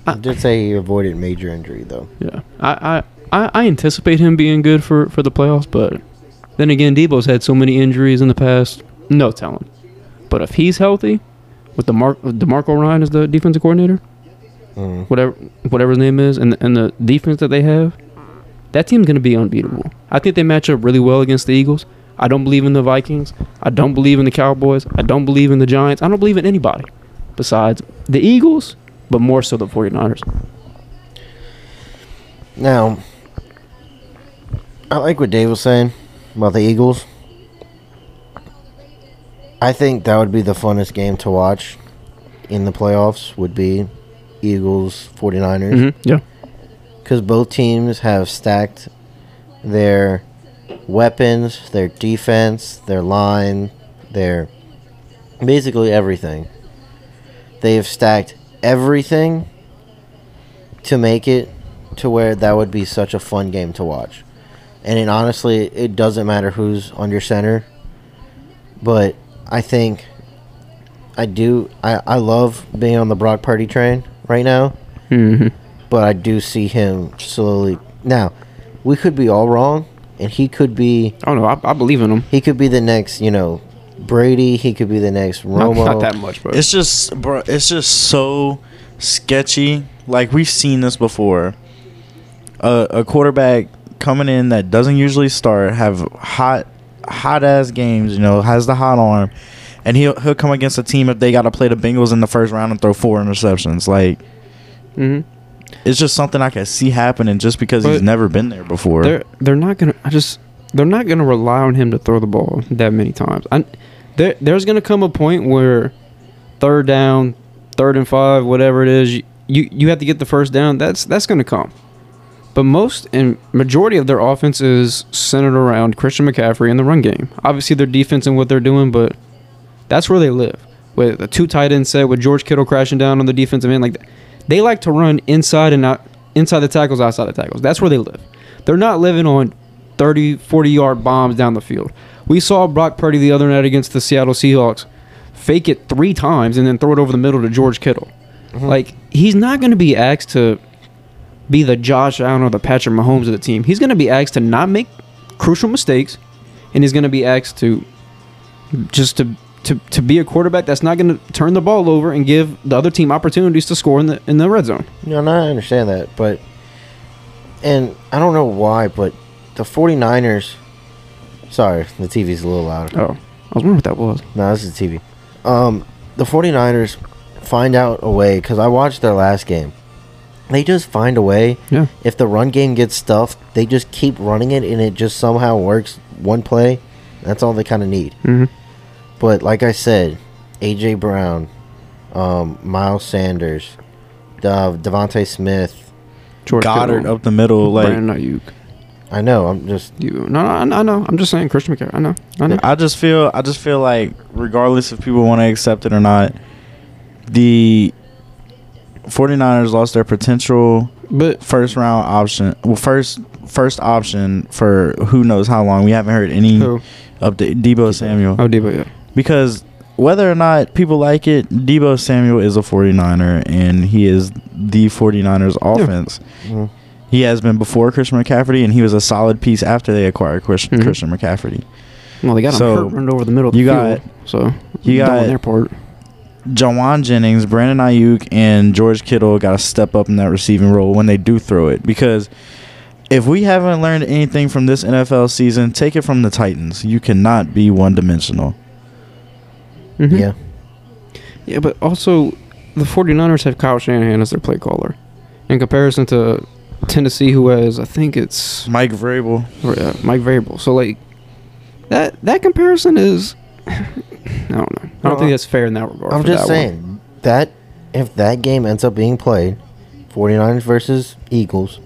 I did say he avoided major injury though.
Yeah, I, I, I, I anticipate him being good for, for the playoffs, but then again, Deebo's had so many injuries in the past. No telling. But if he's healthy, with the Mark Demarco Ryan as the defensive coordinator,
Mm.
whatever whatever his name is, and and the defense that they have, that team's going to be unbeatable. I think they match up really well against the Eagles. I don't believe in the Vikings. I don't believe in the Cowboys. I don't believe in the Giants. I don't believe in anybody besides the Eagles, but more so the 49ers.
Now, I like what Dave was saying about the Eagles. I think that would be the funnest game to watch in the playoffs would be Eagles 49ers
Mm-hmm. Yeah.
because both teams have stacked their weapons, their defense, their line, their basically everything. They have stacked everything to make it to where that would be such a fun game to watch. And it honestly, it doesn't matter who's on your center, but I think I do. I, I love being on the Brock Party train right now
Mm-hmm.
but I do see him slowly. Now, we could be all wrong, and he could be
I don't know. I, I believe in him.
he could be the next, you know, Brady. He could be the next
Not,
Romo.
not that much, but
It's just, bro. It's just so sketchy. Like we've seen this before. A, a quarterback coming in that doesn't usually start have hot, hot ass games. You know, has the hot arm, and he'll he'll come against a team if they got to play the Bengals in the first round and throw four interceptions. Like
hmm
it's just something I can see happening just because he's never been there before.
they're they're not gonna. I just they're not gonna rely on him to throw the ball that many times. I, there, there's gonna come a point where third down, third and five, whatever it is, you, you you have to get the first down. That's that's gonna come. But most and majority of their offense is centered around Christian McCaffrey and the run game. Obviously, their defense and what they're doing, but that's where they live. With a two tight end set, with George Kittle crashing down on the defensive end, like they like to run inside and out, inside the tackles, outside the tackles. That's where they live. They're not living on 30, 40 yard bombs down the field. We saw Brock Purdy the other night against the Seattle Seahawks fake it three times and then throw it over the middle to George Kittle. Mm-hmm. Like he's not going to be asked to be the Josh Allen or the Patrick Mahomes of the team. He's going to be asked to not make crucial mistakes, and he's going to be asked to just to to, to be a quarterback that's not going to turn the ball over and give the other team opportunities to score in the in the red zone.
Know, and I understand that, but and I don't know why, but the 49ers. Sorry, the TV's a little loud.
Oh, I was wondering what that was.
No, this is TV. Um, the 49ers find out a way because I watched their last game. They just find a way.
Yeah.
If the run game gets stuffed, they just keep running it, and it just somehow works. One play, that's all they kind of need.
hmm
But like I said, AJ Brown, um, Miles Sanders, uh, DeVonta Smith.
George
Goddard
Kittle,
up the middle, like
Brandon Aiyuk.
I know. I'm just
You no, no, I, I know. I'm just saying Christian McCaffrey. I know. I know.
I just feel I just feel like regardless if people want to accept it or not, the 49ers lost their potential
But
first round option. Well, first first option for who knows how long. We haven't heard any
who?
update. Deebo Samuel.
Oh, Deebo. Yeah.
Because whether or not people like it, Deebo Samuel is a 49er and he is the 49ers offense.
mm,
He has been before Christian McCaffrey and he was a solid piece after they acquired Christian,
Mhm.
Christian McCaffrey.
Well, they got him
So,
hurt, over the middle of the
you
field.
got-
so
you got-
their part.
Jauan Jennings, Brandon Aiyuk, and George Kittle got to step up in that receiving role when they do throw it. Because if we haven't learned anything from this NFL season, take it from the Titans. You cannot be one dimensional.
Mhm.
yeah.
Yeah, but also the 49ers have Kyle Shanahan as their play caller. In comparison to Tennessee, who has, I think it's
Mike Vrabel.
or, uh, Mike Vrabel. So, like, that that comparison is. I don't know. I don't think that's fair in that regard.
I'm just
that one.
saying that if that game ends up being played, 49ers versus Eagles,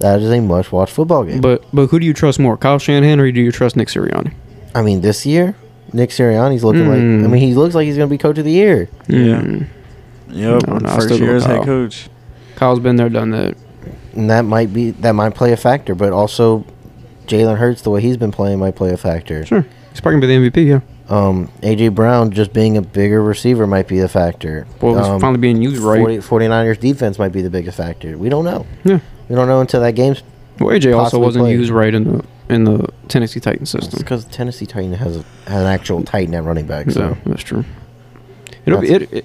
that is a must-watch football game.
But but who do you trust more, Kyle Shanahan or do you trust Nick Sirianni?
I mean, this year, Nick Sirianni's looking like.
Mm.
I mean, he looks like he's going to be coach of the year.
Yeah.
Mm.
Yep.
No, no, I
First
still go
year as head coach.
Kyle's been there, done that.
and that might be that might play a factor. But also, Jalen Hurts, the way he's been playing, might play a factor.
Sure, he's probably gonna be the MVP. Yeah.
Um, AJ Brown just being a bigger receiver might be a factor.
Well, it's
um,
finally being used right.
40, 49ers defense might be the biggest factor. We don't know.
Yeah.
We don't know until that game's.
Well, AJ also wasn't
played.
used right in the in the Tennessee Titans system.
because Tennessee Titan has a, has an actual Titan at running back. So
Yeah, that's true. It'll be it, it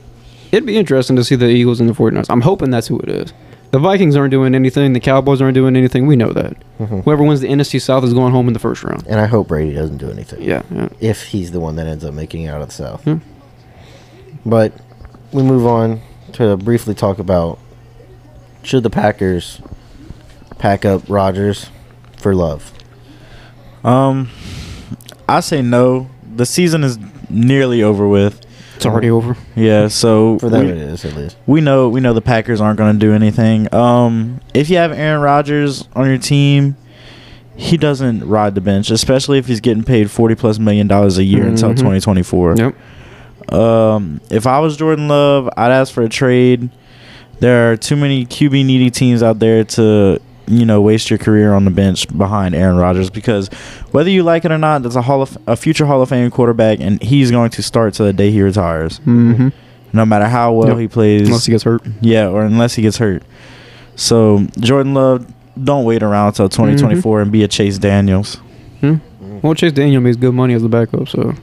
it'd be interesting to see the Eagles and the 49ers. I'm hoping that's who it is. The Vikings aren't doing anything. The Cowboys aren't doing anything. We know that.
Mhm.
Whoever wins the NFC South is going home in the first round.
and I hope Brady doesn't do anything.
Yeah, yeah.
If he's the one that ends up making it out of the South.
Yeah.
But we move on to briefly talk about should the Packers pack up Rodgers for love?
Um, I say no. The season is nearly over with.
It's already over.
Yeah, so
For them,
we,
it is at least.
we know we know the Packers aren't going to do anything. Um, if you have Aaron Rodgers on your team, he doesn't ride the bench, especially if he's getting paid forty plus million dollars a year until
Mhm.
twenty twenty four.
Yep.
Um, if I was Jordan Love, I'd ask for a trade. There are too many QB needy teams out there to, you know, waste your career on the bench behind Aaron Rodgers because whether you like it or not, that's a Hall of a future Hall of Fame quarterback, and he's going to start to the day he retires,
Mm-hmm.
no matter how well
Yep.
he plays.
Unless he gets hurt.
yeah, or unless he gets hurt. So Jordan Love, don't wait around until 2024 and be a Chase Daniels.
Hmm? Well, Chase Daniel makes good money as a backup, so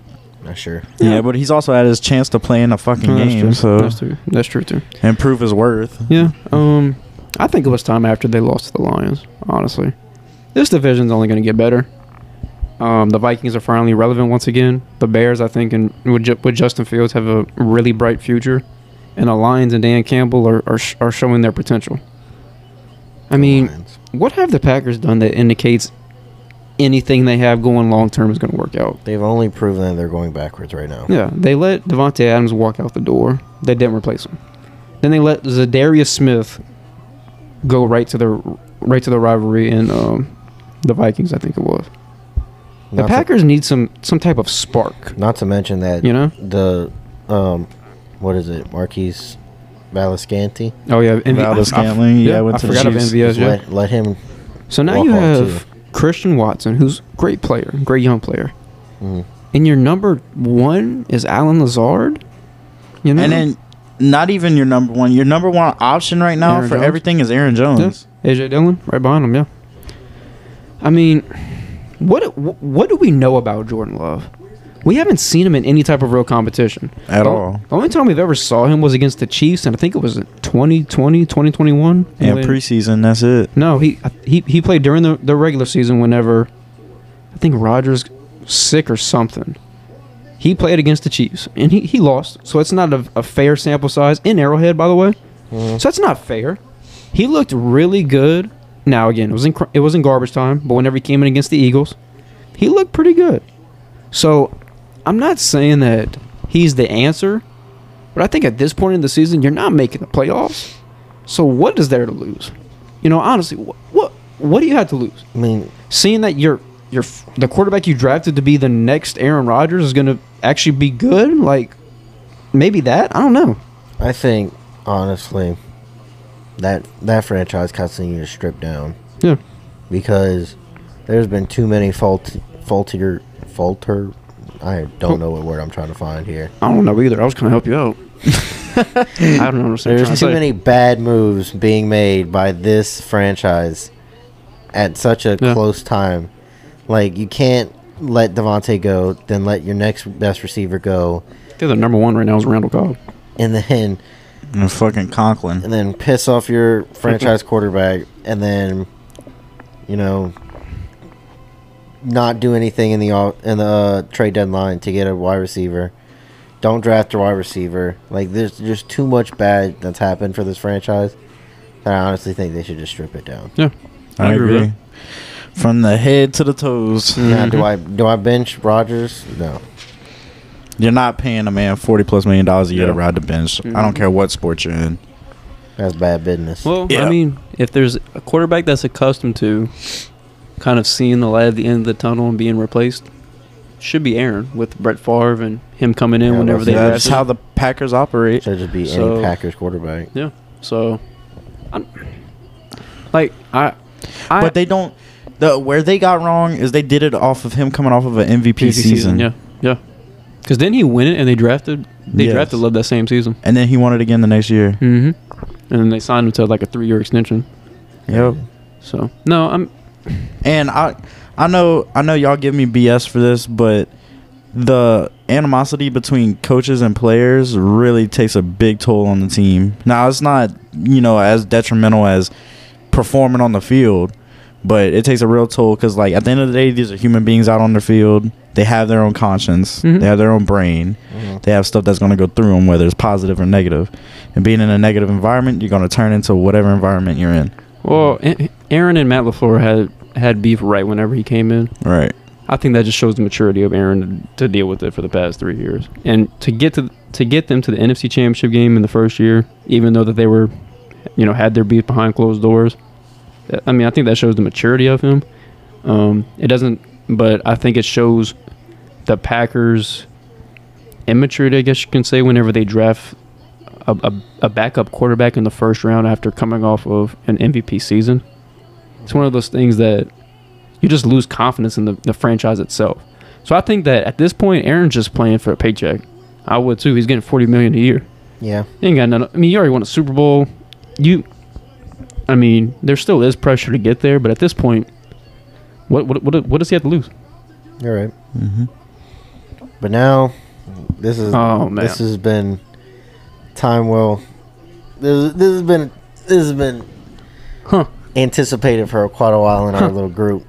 Not sure.
Yeah, but he's also had his chance to play in a fucking
No, that's
game,
true.
so
that's true. That's true too.
and prove his worth.
Yeah. Um, I think it was time after they lost to the Lions. Honestly, this division's only going to get better. Um, the Vikings are finally relevant once again. The Bears, I think, and with, Ju- with Justin Fields, have a really bright future, and the Lions and Dan Campbell are are, sh- are showing their potential. I mean,
Lions.
what have the Packers done that indicates anything they have going long term is going to work out?
they've only proven that they're going backwards right now.
Yeah, they let Davante Adams walk out the door. They didn't replace him. Then they let Za'Darius Smith go right to the right to the rivalry in um, the Vikings. I think it was. The
Not
Packers need some some type of spark.
Not to mention that
You know?
the um, what is it, Marquise Valascanti?
Oh yeah, MV-
Valdez
I- I-
yeah, went
I
to the
forgot of
Chiefs.
MVS.
Just
Yeah.
let, let him.
So now
walk
you
on,
have Christian Watson, who's great player, great young player,
Mm,
and your number one is Allen Lazard. You know,
And then not even your number one. Your number one option right now
Aaron
for
Jones?
everything is Aaron Jones.
AJ Dillon right behind him. Yeah. I mean, what what do we know about Jordan Love? We haven't seen him in any type of real competition
At
The-
all.
The only time we've ever saw him was against the Chiefs, and I think it was 2020, 2021.
And
when-
preseason, that's it.
No, he he he played during the, the regular season whenever I think Rodgers sick or something. He played against the Chiefs and he, he lost, so it's not a, a fair sample size in Arrowhead, by the way.
mhm.
So that's not fair. He looked really good. Now again, it was in it was in garbage time, but whenever he came in against the Eagles, he looked pretty good. So I'm not saying that he's the answer, but I think at this point in the season, you're not making the playoffs. So what is there to lose? You know, honestly, what what, what do you have to lose?
I mean,
Seeing that you're you're the quarterback you drafted to be the next Aaron Rodgers is going to actually be good, like maybe that I don't know.
I think honestly that that franchise constantly needs to strip down
Yeah.
because there's been too many fault faultier falter. I don't know what word I'm trying to find here.
I don't know either. I was going to help you out. I don't understand. you're
There's too
to
many bad moves being made by this franchise at such a
Yeah.
close time. Like you can't let Davante go, then let your next best receiver go,
They're the number one right now is Randall Cobb.
and then
And fucking Conklin.
and then piss off your franchise quarterback, and then you know not do anything in the off- in the uh, trade deadline to get a wide receiver. Don't draft a wide receiver. Like there's just too much bad that's happened for this franchise. That I honestly think they should just strip it down.
Yeah.
I,
I agree
agree.
with
From the head to the toes.
Now, do
Mhm.
I do I bench Rodgers? No.
You're not paying a man forty plus million dollars a year to ride the bench. I don't care what sport you're in.
That's bad business.
Well,
Yeah.
I mean, if there's a quarterback that's accustomed to kind of seeing the light at the end of the tunnel and being replaced, should be Aaron with Brett Favre and him coming in
Yeah,
whenever they
that's-
That's
draft
how the Packers operate.
should just be
so-
any Packers quarterback. Yeah.
So, I'm, like I, I
but they don't. The where they got wrong is they did it off of him coming off of an MVP
PVC
season.
Yeah, yeah. Because then he win it, and they drafted. They
Yes.
drafted Love that same season.
And then he won it again the next year.
Mm-hmm. And then they signed him to like a three-year extension.
Yep.
So no, I'm.
And I I know I know y'all give me BS for this, but the animosity between coaches and players really takes a big toll on the team. Now it's not, you know, as detrimental as performing on the field, but it takes a real toll cuz like at the end of the day these are human beings out on the field. They have their own conscience.
Mhm.
They have their own brain.
Mhm.
They have stuff that's going to go through them whether it's positive or negative. And being in a negative environment, you're going to turn into whatever environment you're in.
Well, Aaron and Matt LaFleur had had beef right whenever he came in.
Right.
I think that just shows the maturity of Aaron to, to deal with it for the past three years, and to get to to get them to the NFC Championship game in the first year, even though that they were, you know, had their beef behind closed doors. I mean, I think that shows the maturity of him. Um, it doesn't, but I think it shows the Packers' immaturity, I guess you can say, whenever they draft a, a, a backup quarterback in the first round after coming off of an MVP season. It's one of those things that you just lose confidence in the, the franchise itself. So I think that at this point, Aaron's just playing for a paycheck. I would too. He's getting forty million a year.
Yeah.
He ain't got none. I mean, you already won a Super Bowl. You, I mean, there still is pressure to get there, but at this point, what what what, what does he have to lose?
You're right.
Mhm.
But now, this is
Oh
this has been time well. This this has been this has been
huh?
anticipated for quite a while in our little group.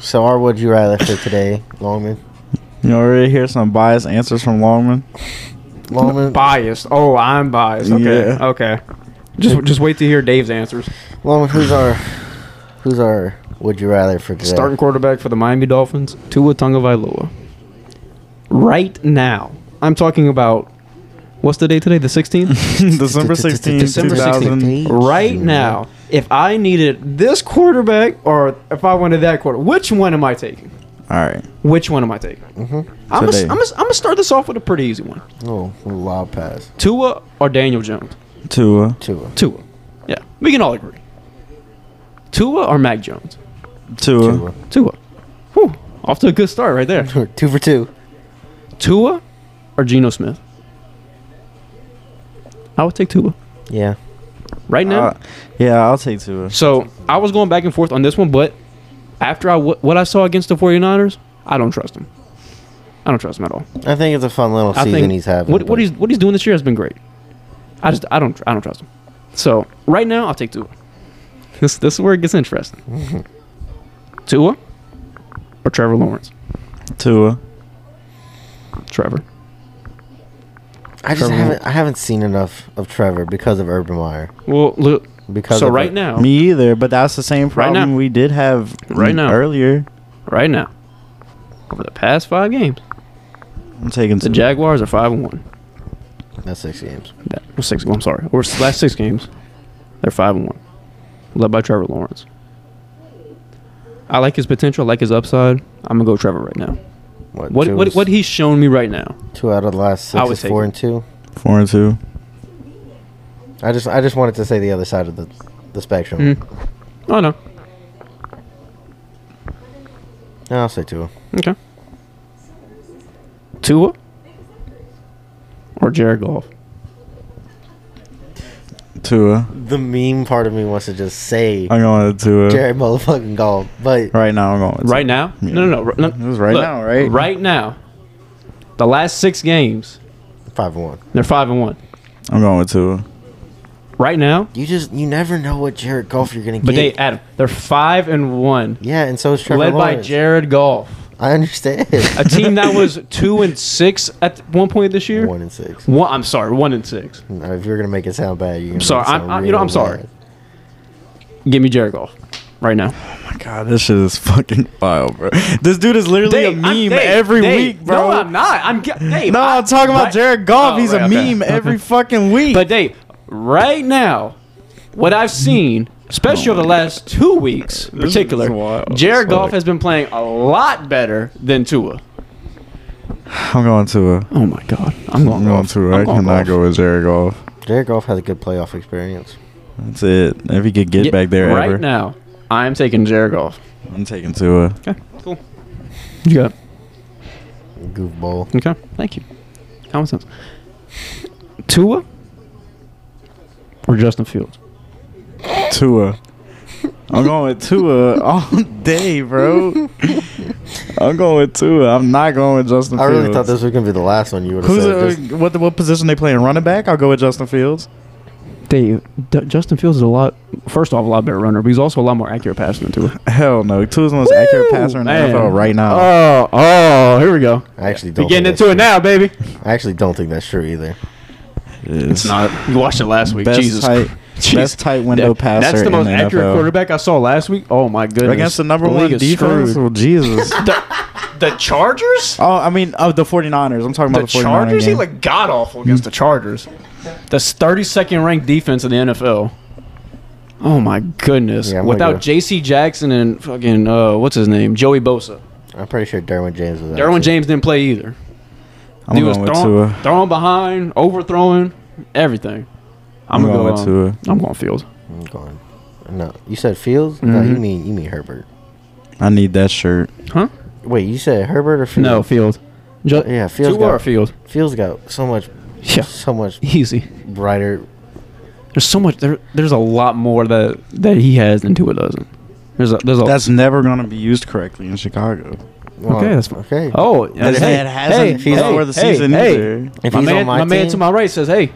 so our would you rather for today, Longman.
You already hear some biased answers from Longman.
Longman,
Biased. Oh, I'm biased. Okay,
Yeah.
okay. Just just wait to hear Dave's answers.
Longman, who's our who's our would you rather for today?
Starting quarterback for the Miami Dolphins, Tua Tagovailoa. Right now, I'm talking about what's the date today? The 16th.
December 16th,
December 16th. right now, if I needed this quarterback or if I wanted that quarter, which one am I taking?
All right.
Which one am I taking?
Mm-hmm.
I'm gonna I'm gonna- I'm gonna start this off with a pretty easy one.
Oh, a loud pass.
Tua or Daniel Jones?
Tua.
Tua.
Tua. Yeah, we can all agree. Tua or Mac Jones?
Tua.
Tua.
Tua. Whew, off to a good start right there.
two for two.
Tua or Geno Smith? I would take Tua
Yeah.
right now.
Uh, yeah, I'll take Tua.
so I was going back and forth on this one, but after I w- what I saw against the 49ers, I don't trust him. I don't trust him at all.
I think it's a fun little
I
season
think
he's having.
what, what he's what he's doing this year has been great. I just I don't I don't trust him. So right now I'll take Tua. This this is where it gets interesting. Tua or Trevor Lawrence?
Tua.
Trevor.
I just
Trevor
haven't I haven't seen enough of Trevor because of Urban Meyer.
Well, look.
Because
So
of
right
it.
now,
Me either, but that's the same
Right
problem
now.
we did have
Right now.
earlier.
right now, over the past five games,
I'm taking
the
Tua.
Jaguars are five and one.
That's six games.
That, well, six. I'm sorry. Or last six games, they're five and one, led by Trevor Lawrence. I like his potential. I like his upside. I'm gonna go Trevor right now.
What
What
two
what
is-
what he's shown me right now.
two out of the last
I
six
would
is
take
four
it.
and two.
Four and two.
I just I just wanted to say the other side of the the spectrum.
Mhm. Oh no.
No, I'll say two.
Okay. Tua or Jared Goff.
Tua.
The meme part of me wants to just say
I'm going with Tua.
Jared motherfucking Goff, but
Right now, I'm going with
Right
Tua.
now?
Yeah.
No, no, no. no.
It was right
Look,
now, right?
Right now. The last six games,
five and one.
they're five and one.
I'm going with Tua.
Right now,
You just you never know what Jared Goff you're gonna get.
but they
get.
Adam, they're five and one,
yeah, and so is Trevor
led by Jared Goff,
I understand.
a team that was two and six at one point this year.
one and six.
One, I'm sorry, one and six.
Now, if you're gonna make it sound bad, you're gonna
sorry,
Make it
I'm-
sound
I'm- you know, I'm
real
sorry. Give me Jared Goff right now.
Oh my god, this shit is fucking wild, bro. This dude is literally a meme
I'm- Dave,
every
Dave,
week, bro.
No, I'm not. I'm ge- Dave,
No,
I-
I'm talking about
right-
Jared Goff.
Oh,
He's
right,
a
okay,
meme
okay.
every fucking week.
But Dave, right now, what I've seen, especially over the last two weeks in particular. Jared
It's
Goff
like-
has been playing a lot better than Tua.
I'm going Tua.
Uh, oh my God, I'm going
I'm going
Goff.
Tua.
Uh, I'm
I
going
cannot
Goff.
go with Jared Goff.
Jared Goff has a good playoff experience.
That's it. If he could get
Yeah,
back there
right
ever,
now. I'm taking Jared Goff.
I'm taking Tua.
Okay, cool. You got
Goofball.
Okay, thank you. Common sense. Tua or Justin Fields?
Tua. I'm going with Tua all day, bro. I'm going with Tua. I'm not going with Justin
I
Fields.
really thought this was gonna be the last one you would have
Who's
said.
uh,
Just-
what what position they play in running back? I'll go with Justin Fields.
Dave, D- Justin Fields is a lot. First off, a lot better runner, but he's also a lot more accurate passer than Tua.
Hell no. Tua's the most accurate passer in the
Man.
NFL right now.
Oh, oh, here we go.
I actually don't.
We getting
think
into it now, baby.
I actually don't think that's true either.
It's not. You watched it last week.
Best
Jesus.
tight,
Jeez.
best tight window
That-
passer
That's the
in
most
the
accurate
NFL.
quarterback I saw last week. Oh my goodness!
against the number
league
one
is
defense. Well, Jesus.
the, the Chargers.
oh, I mean, oh, the 49ers. I'm talking about the, 49ers.
Chargers. He
game.
like god awful against the Chargers. The 32nd ranked defense in the NFL. Oh my goodness!
Yeah,
Without
go.
J.C. Jackson and fucking uh, what's his name, Joey Bosa.
I'm pretty sure Derwin James was.
Derwin James didn't play either.
I'm
Dude was
going with
throwing,
Tua.
throwing behind, overthrowing, everything.
I'm
gonna
going
go,
with Tua.
I'm going Fields.
I'm going. No, you said Fields. No, you
mm-hmm.
mean you mean Herbert.
I need that shirt.
Huh?
Wait, you said Herbert or Fields?
No, Fields. Ju-
Yeah, Fields
Tua or
got
Fields?
Fields got so much,
Yeah,
so much
easy.
brighter.
There's so much. There, there's a lot more that that he has than Tua doesn't. There's a there's a.
That's never going to be used correctly in Chicago.
Well,
Okay, that's fine.
okay.
oh,
It-
hey,
it hasn't
hey,
he's
hey,
before the
hey,
season
hey.
either.
If
my
he's
man,
on my,
my man to my right says, "Hey, s-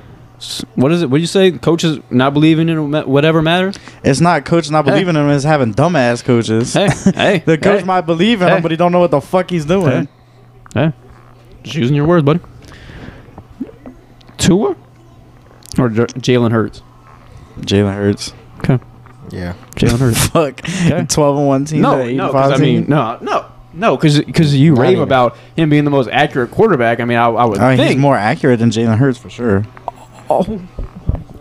what is it? What do you say? Coaches not believing in whatever matters."
It's not coach not
Hey.
believing in him. It's having dumbass coaches.
Hey, hey,
the coach
hey,
might believe in
Hey.
him, but he don't know what the fuck he's doing.
Hey. Hey, just using your words, buddy. Tua or J- Jalen Hurts?
Jalen Hurts.
Okay,
yeah,
Jalen Hurts.
Fuck.
Okay.
12 and 1 team.
no, no,
85
because I mean, no, no, no, because you
Not
rave
even.
about him being the most accurate quarterback. I mean, I, I would
I mean,
think
he's more accurate than Jalen Hurts for sure.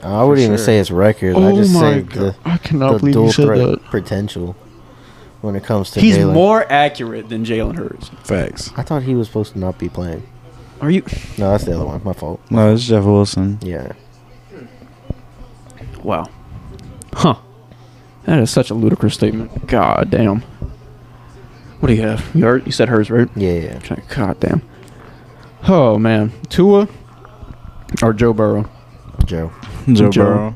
Oh,
I wouldn't even say it's record. I
Oh
just
my
say
God.
the,
I cannot
the
believe
dual
you said
threat
that.
potential when it comes to
He's
Jalen.
more accurate than Jalen Hurts.
Facts.
I thought he was supposed to not be playing.
Are you?
No, that's the other one. My fault.
No, it's Jeff Wilson.
Yeah.
Wow. Huh. That is such a ludicrous statement. God damn. What do you have? You, heard, you said hers, right?
Yeah, yeah.
God damn. Oh man, Tua or Joe Burrow?
Joe.
Joe,
Joe.
Burrow.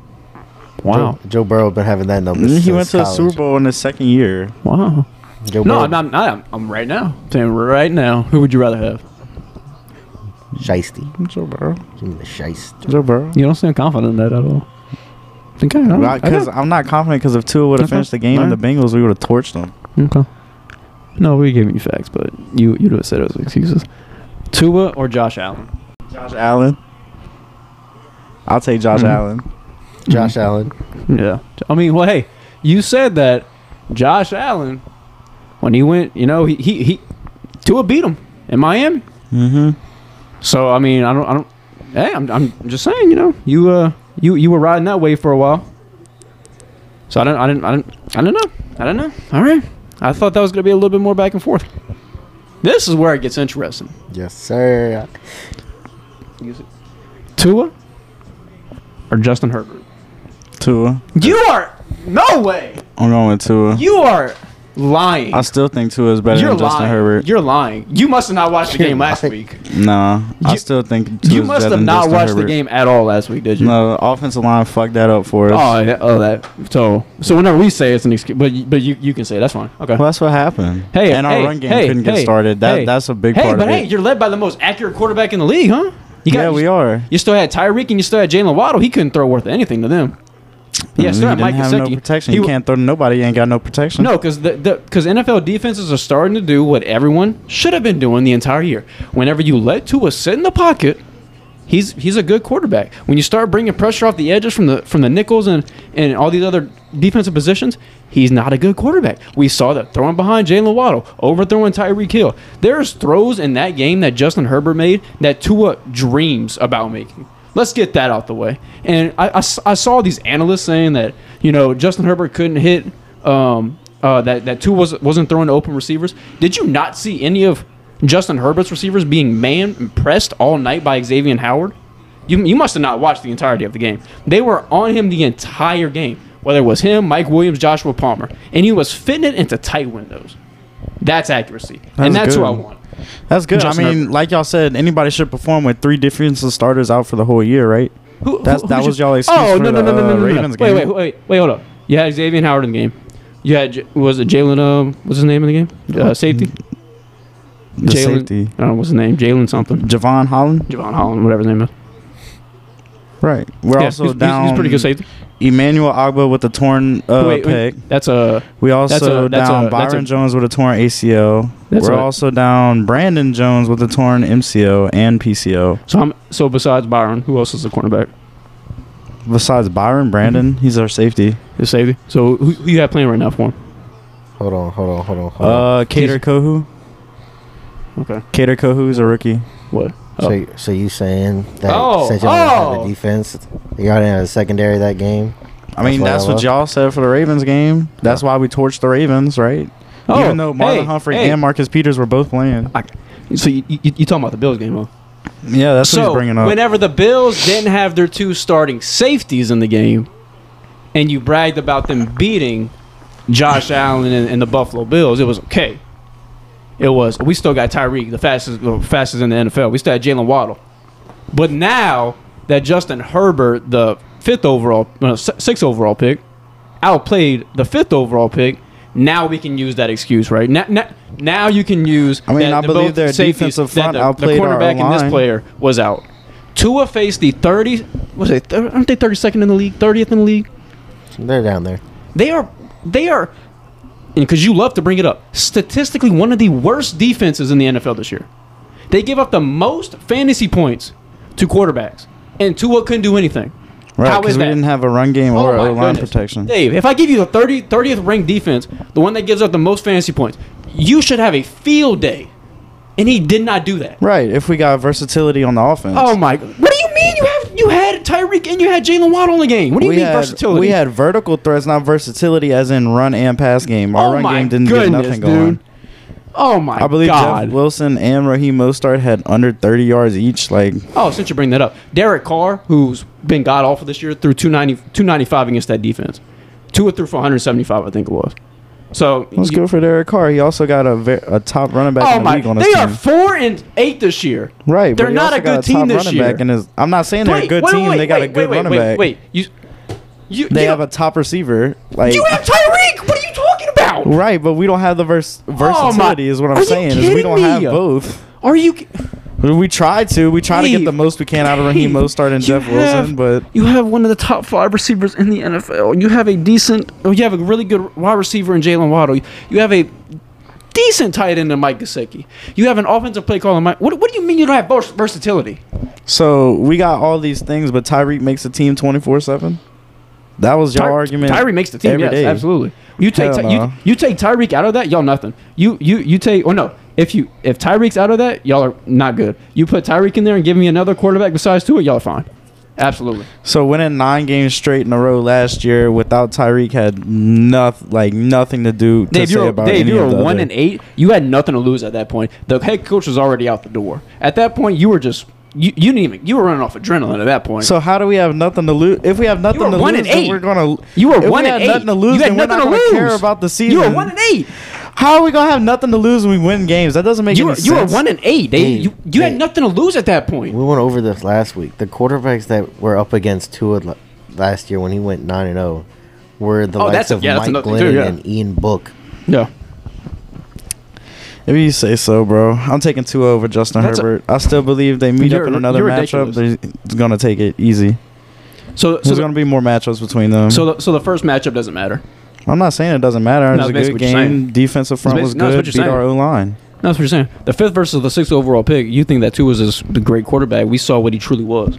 Wow,
Joe, Joe Burrow been having that number.
Mm,
he
went to the
college.
Super Bowl in his second year.
wow.
Joe
No,
Burrow,
I'm not. I'm, um, I'm right now. I'm saying right now. Who would you rather have?
Shiesty.
Joe Burrow.
Give me the shiest.
Joe Burrow.
You don't seem confident in that at all. Okay, all right.
Because I'm not confident because if Tua would have
Okay.
finished the game and the Bengals, we would have torched them.
Okay. No, we gave you facts, but you you would have said it was excuses. Tua or Josh Allen?
Josh Allen. I'll take Josh
Mhm.
Allen.
Josh Allen.
Yeah. I mean, well, hey, you said that Josh Allen, when he went, you know, he he, he Tua beat him in Miami.
Mm-hmm.
So I mean, I don't, I don't. Hey, I'm, I'm just saying, you know, you uh, you you were riding that wave for a while. So I don't, I didn't, I didn't, I don't know, I don't know. All right, I thought that was gonna be a little bit more back and forth. This is where it gets interesting.
Yes, sir.
Tua or Justin Herbert?
Tua.
You are no way.
I'm going with Tua.
You are lying.
I still think Tua is better
You're
than Justin
lying.
Herbert.
You're lying. You must have not watched the
You're
game last
lying.
week.
Nah, I
You-
still think Tua's
You must
better
have
than
not
Justin
watched the
Herbert.
game at all last week, did you?
No, the offensive line fucked that up for us.
Oh, yeah, oh, that. So, so whenever we say it's an excuse, but you- but you, you can say it, that's fine. Okay.
Well, that's what happened.
Hey,
and our
hey,
run game
hey,
couldn't get
hey,
started. That
hey.
that's a big
hey,
part
but
of
hey,
it.
you're led by the most accurate quarterback in the league, huh? You
yeah,
you,
we are.
You still had Tyreek and you still had Jalen Waddle. He couldn't throw worth anything to them. Yeah,
Mm,
still had Mike
no protection.
He
you can't throw to nobody. You ain't got no protection.
No, because the because NFL defenses are starting to do what everyone should have been doing the entire year. Whenever you let Tua sit in the pocket, he's he's a good quarterback. When you start bringing pressure off the edges from the from the nickels and and all these other defensive positions, he's not a good quarterback. We saw that throwing behind Jalen Waddle, overthrowing Tyreek Hill. There's throws in that game that Justin Herbert made that Tua dreams about making. Let's get that out the way. And I I saw these analysts saying that you know Justin Herbert couldn't hit um, uh, that that Tua was wasn't throwing to open receivers. Did you not see any of Justin Herbert's receivers being man pressed all night by Xavien Howard? You, you must have not watched the entirety of the game. They were on him the entire game, whether it was him, Mike Williams, Joshua Palmer, and he was fitting it into tight windows. That's accuracy, and
That's
that's who I want.
That's good.
Justin
I mean,
Herbert.
like y'all said, anybody should perform with three defensive starters out for the whole year, right?
Who,
That's-
who-
that
who'd
was
you-
y'all excuse
Oh
for
no no
the,
no no no
uh,
no, no,
Ravens
Wait
game.
wait wait wait hold up. You had Xavien Howard in the game. You had was it Jalen? Uh, what's his name in the game? Uh, safety.
The
Jalen-
safety.
I don't know what's his name. Jalen something.
Jevon Holland.
Jevon Holland, whatever his name is.
Right. We're
Yeah,
also
he's, he's-
down.
He's pretty good safety.
Emmanuel Ogbah with the torn uh,
Wait, wait.
pec.
That's a
We also
That's a- that's
down
a- that's
Byron
a-
Jones with a torn ACL.
That's
We're
a-
also down Brandon Jones with a torn MCO and PCO.
so. I'm, so besides Byron, who else is the cornerback?
Besides Byron, Brandon, he's our safety.
The safety. So who, who you have playing right now for him?
Hold on, hold on, hold on. Hold on.
Uh, Kader Kohou.
Okay.
Kader Kohou is a rookie.
What?
So,
Oh.
you- so you saying that
Oh,
since y'all didn't have
oh.
a defense, y'all didn't have a secondary that game?
I mean,
why
that's
I
what y'all said for the Ravens game. That's why we torched the Ravens, right?
Oh,
Even though Marlon
hey,
Humphrey
hey.
and Marcus Peters were both playing.
So you, you, you talking about the Bills game, huh?
Yeah, that's what
so
he's bringing up.
whenever the Bills didn't have their two starting safeties in the game, and you bragged about them beating Josh Allen and, and the Buffalo Bills, it was okay. It was we still got Tyreek, the fastest, the fastest in the NFL. We still had Jalen Waddle, but now that Justin Herbert, the fifth overall, no, s- sixth overall pick, outplayed the fifth overall pick. Now we can use that excuse, right? Now, now, now you can use.
I mean,
that
I
the
believe
both
their
safeties-
defensive
that
front
the, the
outplayed our
cornerback and this player was out. Tua faced the 30. Was it? Aren't they 32nd in the league? 30th in the league.
They're down there.
They are. They are. Because you love to bring it up. Statistically, one of the worst defenses in the NFL this year. They give up the most fantasy points to quarterbacks, and Tua couldn't do anything.
right, because we
that?
didn't have a run game
Oh
or
my
O line
goodness.
protection.
Dave, if I give you the 30, 30th ranked defense, the one that gives up the most fantasy points, you should have a field day. And he did not do that.
Right, if we got versatility on the offense.
Oh my! What do you mean you have you had And you had Jalen Waddle in the game? What do you
we
mean
had,
versatility?
We had vertical threats, not versatility, as in run and pass game. Our
oh
run game didn't
goodness,
get nothing going.
dude. Oh my God.
I believe
God!
Jeff Wilson and Raheem Mostert had under 30 yards each. Like,
oh, since you bring that up, Derek Carr, who's been god awful this year, threw 290, 295 against that defense. Two or threw for 175, I think it was. So
let's
you-
go for Derek Carr. He also got a, ver- a top running back
Oh
in the
my!
league on
They
team.
are four and eight this year.
right,
they're not a good team this year.
His, I'm not saying they're a
Wait,
good
wait,
team.
wait,
they got
wait,
a good
wait,
running
wait,
back.
Wait, you, you,
They
you
have a top receiver. Like,
You have Tyreek. What are you talking about?
right, but we don't have the vers- oh versatility. is what I'm
Oh
saying. Is we don't have
me?
both.
Are you?
We try to. We try to get the most we can out of Raheem
Dave,
Mostert and Jeff Wilson, but
You have one of the top five receivers in the NFL. You have a decent. oh, You have a really good wide receiver in Jalen Waddle. You have a decent tight end in Mike Gesicki. You have an offensive play caller. Mike. What, what do you mean you don't have vers- versatility?
So we got all these things, but Tyreek makes the team twenty four seven. That was your
Ty-
argument.
Tyreek makes the team.
every
Yes,
day.
absolutely. You take Ty- you, you take Tyreek out of that, y'all nothing. You you you take or no. If you if Tyreek's out of that, y'all are not good. You put Tyreek in there and give me another quarterback besides Tua, y'all are fine. Absolutely.
So winning nine games straight in a row last year without Tyreek had nothing like nothing to do to
Dave,
say
you were,
about
Dave, you were one
other-
and eight. You had nothing to lose at that point. The head coach was already out the door. At that point, you were just you, you didn't even you were running off adrenaline at that point.
So how do we have nothing to lose? If we have nothing to lose,
and
then
eight.
we're gonna.
you were one
we
and
had
eight.
nothing to lose,
you had nothing to lose.
care about the season.
You were one and eight.
How are we gonna have nothing to lose when we win games? That doesn't make
You
any
were, you were one and eight. Dave.
Dave,
you you had
Dave.
nothing to lose at that point.
We went over this last week. The quarterbacks that were up against Tua l- last year when he went nine and zero were the
Oh,
likes
that's a-
of
yeah, that's
Mike
another thing,
Glennon
too, yeah.
and Ian Book.
Yeah.
If you say so, bro, I'm taking two over Justin
That's a-
Herbert. I still believe they meet up
You're-
in another
you're
matchup. They're- gonna take it easy.
So so
There's
the,
gonna be more matchups between them.
so the, so the first matchup doesn't matter.
I'm not saying it doesn't matter.
No,
It was a good
basically what you're
game. Defensive front was
no,
good. Beat
saying.
our O line.
No, That's what you're saying. The fifth versus the sixth overall pick. You think that Tua was this- the great quarterback? We saw what he truly was,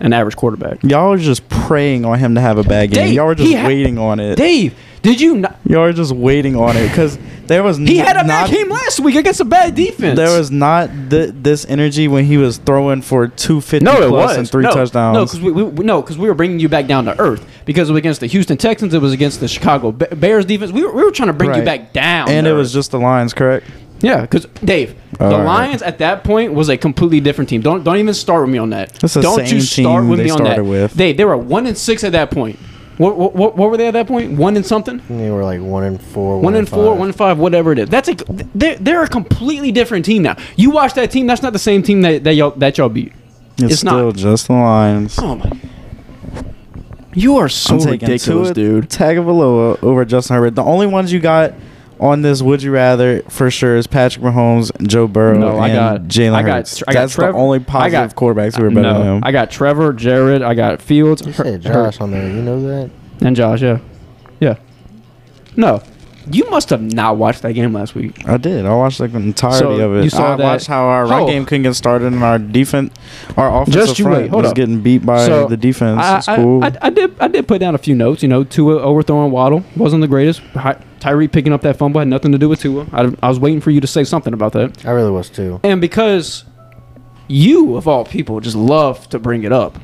an average quarterback.
Y'all were just praying on him to have a bad game.
Dave,
Y'all were just waiting on it.
Dave, did you not?
Y'all were just waiting on it because there was
He
n-
had a
not,
bad game last week against a bad defense.
There was not th- this energy when he was throwing for two fifty
no, it
plus
was
and three
no,
touchdowns.
No, because we, we no, because we were bringing you back down to earth. Because it was against the Houston Texans, it was against the Chicago Bears defense. We were, we were trying to bring you back down.
and
to
it was just the Lions, correct?
yeah. Because Dave,
All
the
right.
Lions at that point was a completely different team. Don't don't even start with me on that.
It's the
don't
same
you start
team
with
they
me on that.
started with.
They they were one and six at that point. What, what, what, what were they at that point? One and something.
They were like one and four.
One and four,
five.
one and five, whatever it is. That's a they're, they're a completely different team now. You watch that team. That's not the same team that that y'all that y'all beat.
It's,
It's
still
not.
just the Lions.
Oh my! You are so
I'm taking
ridiculous,
Tua
dude.
Tagovailoa over Justin Herbert. The only ones you got on this Would You Rather for sure is Patrick Mahomes, Joe Burrow,
No, I
and
got-
Jalen
I got-
Hurts.
I got
That's
Trevor-
the only
I
positive
got-
quarterbacks who are better
no,
than him.
I got Trevor, Jared, I got Fields,
You
Her-
said
Her-
Josh on there. You know that?
and Josh. Yeah, yeah. No, you must have not watched that game last week.
I did. I watched like the entirety
So,
of it.
you saw
I
that-
watched how our run
Oh.
game couldn't get started and our defense, our offensive
Just you
front
wait, hold
was
up.
getting beat by
So,
the defense.
I,
it's
I,
cool.
I, I did I did put down a few notes. You know, Tua overthrowing Waddle wasn't the greatest. Hi- Tyree picking up that fumble had nothing to do with Tua. I, I was waiting for you to say something about that.
I really was too.
And because you, of all people, just love to bring it up,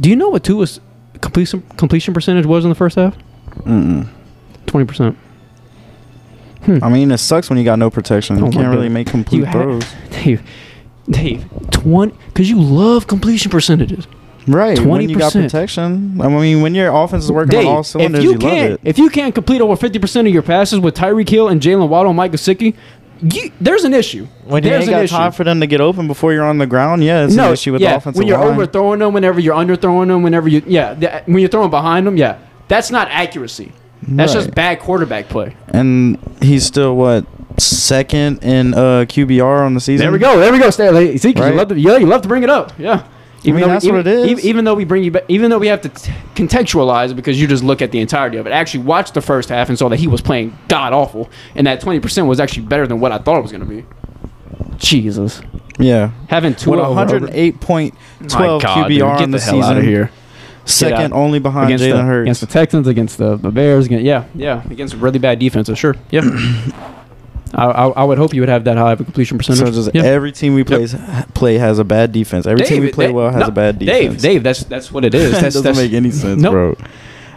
do you know what Tua's completion completion percentage was in the first half?
Mm-mm.
Twenty percent. Hmm.
I mean, it sucks when you got no protection.
Oh
you can't really make complete
You ha-
throws.
Dave, Dave, twenty because you love completion percentages.
Right. When you got
20%.
protection. I mean, when your offense is working
Dave,
on all cylinders,
if you,
you, love
can't
it.
if you can't complete over fifty percent of your passes with Tyreek Hill and Jaylen Waddle and Mike Gesicki, you, there's an issue.
When you
there's
ain't
an
got
issue.
time for them to get open before you're on the ground, yeah, it's an issue with
yeah,
the offensive
when you're
line.
overthrowing them, whenever you're underthrowing them, whenever you yeah, th- when you're throwing behind them, yeah, that's not accuracy. That's just bad quarterback play.
and he's still what second in uh, QBR on the season.
There we go. There we go. Stay. See, 'cause
Right.
you love to yeah, you love to bring it up. Yeah.
Mean,
though we-
that's what
even,
it is.
Even, even though we bring you, back, even though we have to t- contextualize it because you just look at the entirety of it. Actually, watched the first half and saw that he was playing god awful, and that twenty percent was actually better than what I thought it was going to be. Jesus,
Yeah,
having two
with 108.12 QBR
get
on the,
the hell
season,
out of here.
second only behind
against the,
Jalen Hurts.
against the Texans, against the, the Bears, against, yeah, yeah, against really bad defenses. Sure, yeah. I, I, I would hope you would have that high of a completion percentage.
so
yeah.
every team we play play has a bad defense. Every team we play
Dave,
well has
no,
a bad defense.
Dave, Dave, that's that's what it is.
that doesn't
that's,
make any sense,
Nope.
bro.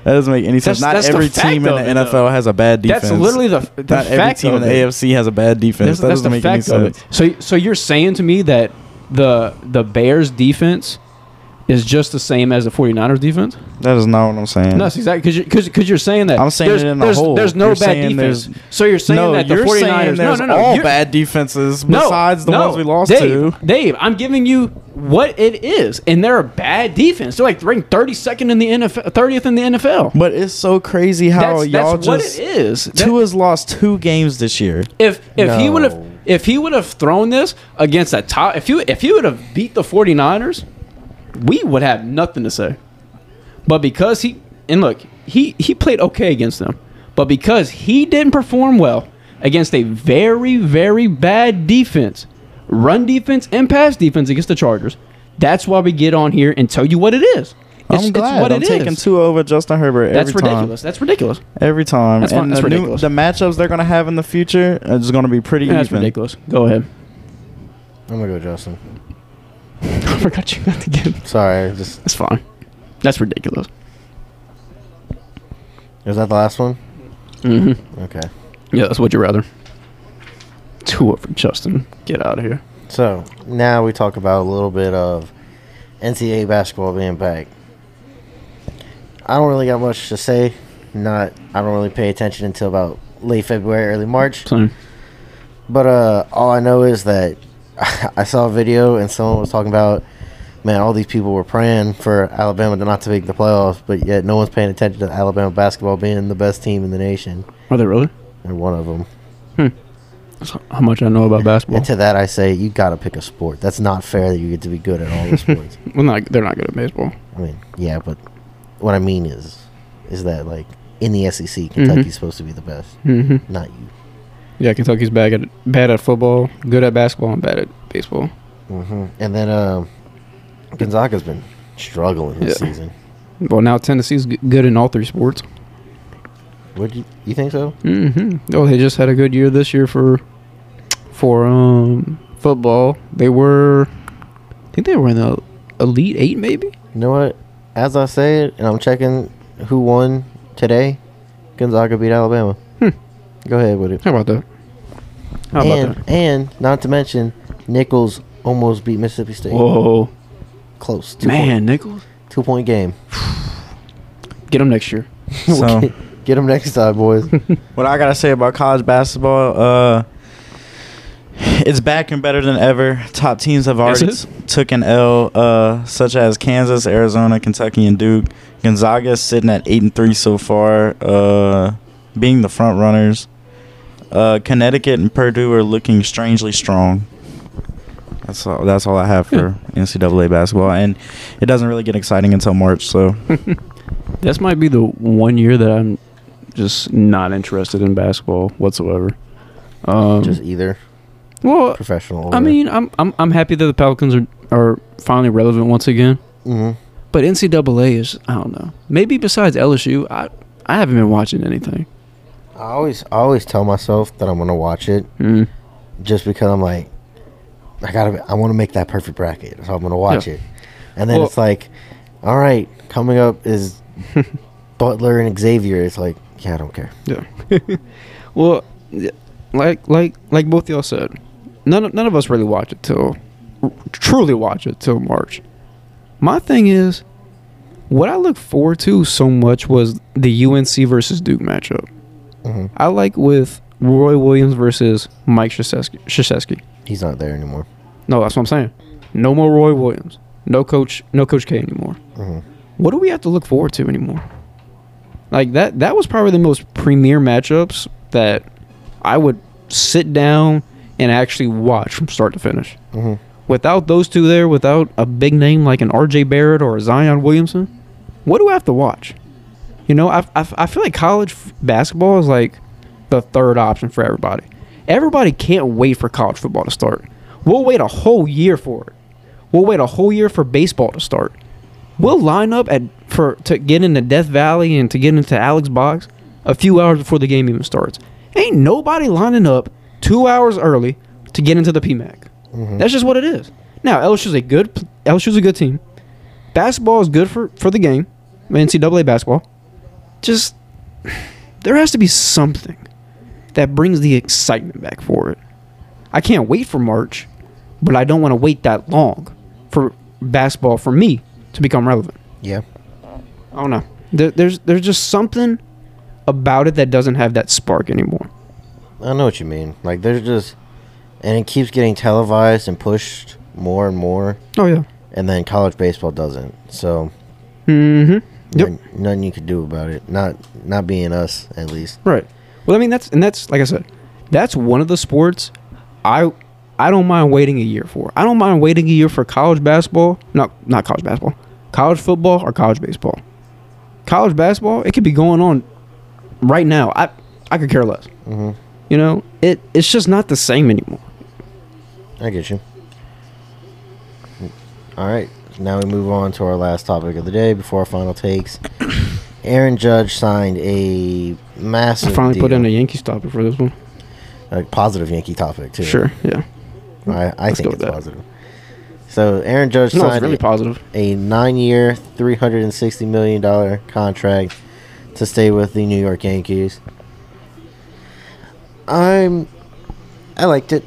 That doesn't make any sense.
That's-
Not
that's
every team in the
it,
NFL
though.
has a bad defense.
That's literally the, the
Not every team in the. AFC has a bad defense.
That's,
that doesn't make any sense.
So, so you're saying to me that the the Bears defense is just the same as the 49ers defense?
That is not what I'm saying.
No, that's exactly because you're, cause, cause you're saying that.
I'm saying
there's,
it in a
there's,
whole.
There's no
You're
bad defense. So you're saying
no,
that the
you're
49ers.
saying there's
no, no, no.
all bad defenses
No,
besides the
no,
ones we lost
Dave,
to.
Dave, I'm giving you what it is, and they're a bad defense. They're like ranked 32nd in the NFL, 30th in the NFL.
But it's so crazy how
That's,
y'all just.
that's what
just
it is. That-
Tua's lost two games this year.
if if he would have if he would have thrown this against a top if you if he would have beat the 49ers, we would have nothing to say. But because he and look, he he played okay against them. But because he didn't perform well against a very very bad defense, run defense and pass defense against the Chargers, that's why we get on here and tell you what it is. It's,
I'm glad.
what
I'm
it
taking
is.
Tua over Justin Herbert every
That's
time.
ridiculous. That's ridiculous.
Every time.
That's
and
That's
the, new-
ridiculous.
the matchups they're going to have in the future is going to be pretty
That's
even.
ridiculous. Go ahead.
I'm gonna go Justin.
I forgot you got to get.
Sorry, just
That's fine. That's ridiculous.
is that the last one?
Mm-hmm.
Okay.
Yeah, that's what you rather. Two for Justin. Get out of here.
So now we talk about a little bit of NCAA basketball being back. I don't really got much to say. Not I don't really pay attention until about late February, early March.
So,
But uh, all I know is that I saw a video and someone was talking about, man, all these people were praying for Alabama to not to make the playoffs, but yet no one's paying attention to Alabama basketball being the best team in the nation.
are they really?
They're one of them.
That's how much I know about basketball.
And to that, I say you got to pick a sport. That's not fair that you get to be good at all the sports.
well, not they're not good at baseball.
I mean, yeah, but what I mean is, is that like in the SEC, Kentucky's supposed to be the best,
Mm-hmm.
not you.
Yeah, Kentucky's bad at bad at football, good at basketball, and bad at baseball.
hmm And then um, Gonzaga's been struggling this
Yeah.
season.
Well, now Tennessee's g- good in all three sports.
Would you you think so?
Mm-hmm. Oh, they just had a good year this year for for um football. They were, I think they were in the elite eight, maybe.
You know what? As I say it, and I'm checking who won today, Gonzaga beat Alabama. Go ahead with it.
How about that? How about
and
that?
and not to mention, Nicholls almost beat Mississippi State.
Whoa,
Close. Two
man,
Point,
Nicholls.
two point game.
Get them next year.
So
Get them next time, boys.
what I gotta say about college basketball, uh, it's back and better than ever. Top teams have already
it is.
took an L, uh, such as Kansas, Arizona, Kentucky, and Duke. Gonzaga is sitting at eight and three so far, uh, being the front runners. Uh, Connecticut and Purdue are looking strangely strong. That's all. That's all I have for NCAA basketball, and it doesn't really get exciting until March. So
This might be the one year that I'm just not interested in basketball whatsoever. Um,
Just either
well,
professional.
I mean, I'm I'm I'm happy that the Pelicans are are finally relevant once again.
hmm
But NCAA is I don't know. Maybe besides LSU, I I haven't been watching anything.
I always, I always tell myself that I'm gonna watch it
Mm.
just because I'm like, I gotta, I want to make that perfect bracket, so I'm gonna watch
Yeah.
it. And then
Well-
it's like, all right, coming up is Butler and Xavier. It's like, yeah, I don't care.
Yeah. well, like like like both of y'all said, none of, none of us really watch it till truly watch it till March. My thing is, what I look forward to so much was the UNC versus Duke matchup.
Hmm
I like with Roy Williams versus Mike Krzyzewski.
He's not there anymore.
No, that's what I'm saying. No more Roy Williams. No coach. No Coach K anymore.
hmm
What do we have to look forward to anymore? Like that. That was probably the most premier matchups that I would sit down and actually watch from start to finish.
hmm
Without those two there, without a big name like an R.J. Barrett or a Zion Williamson, what do I have to watch? You know, I, I, I feel like college f- basketball is like the third option for everybody. Everybody can't wait for college football to start. We'll wait a whole year for it. We'll wait a whole year for baseball to start. We'll line up at for to get into Death Valley and to get into Alex Box a few hours before the game even starts. Ain't nobody lining up two hours early to get into the PMAC.
hmm
That's just what it is. Now LSU's a good LSU's a good team. Basketball is good for for the game, NCAA basketball. Just there has to be something that brings the excitement back for it. I can't wait for March, but I don't want to wait that long for basketball for me to become relevant.
Yeah.
I don't know. There, there's there's just something about it that doesn't have that spark anymore.
I know what you mean. Like there's just, and it keeps getting televised and pushed more and more,
Oh yeah.
and then college baseball doesn't. So
Mm-hmm. Yep.
nothing, nothing you could do about it. Not not being us at least.
Right. Well, I mean that's and that's like I said, that's one of the sports I I don't mind waiting a year for. I don't mind waiting a year for college basketball. Not not college basketball. College football or college baseball. College basketball, it could be going on right now. I I could care less.
hmm
You know, it it's just not the same anymore.
I get you. All right. Now we move on to our last topic of the day before our final takes. Aaron Judge signed a massive.
I finally put in a Yankees topic for this one.
a positive Yankee topic too.
Sure. Yeah.
I, I
Let's
think
go
it's
with that.
positive. So Aaron Judge
No,
signed
really
a-
positive.
a nine-year, three hundred and sixty million dollar contract to stay with the New York Yankees. I'm, I liked it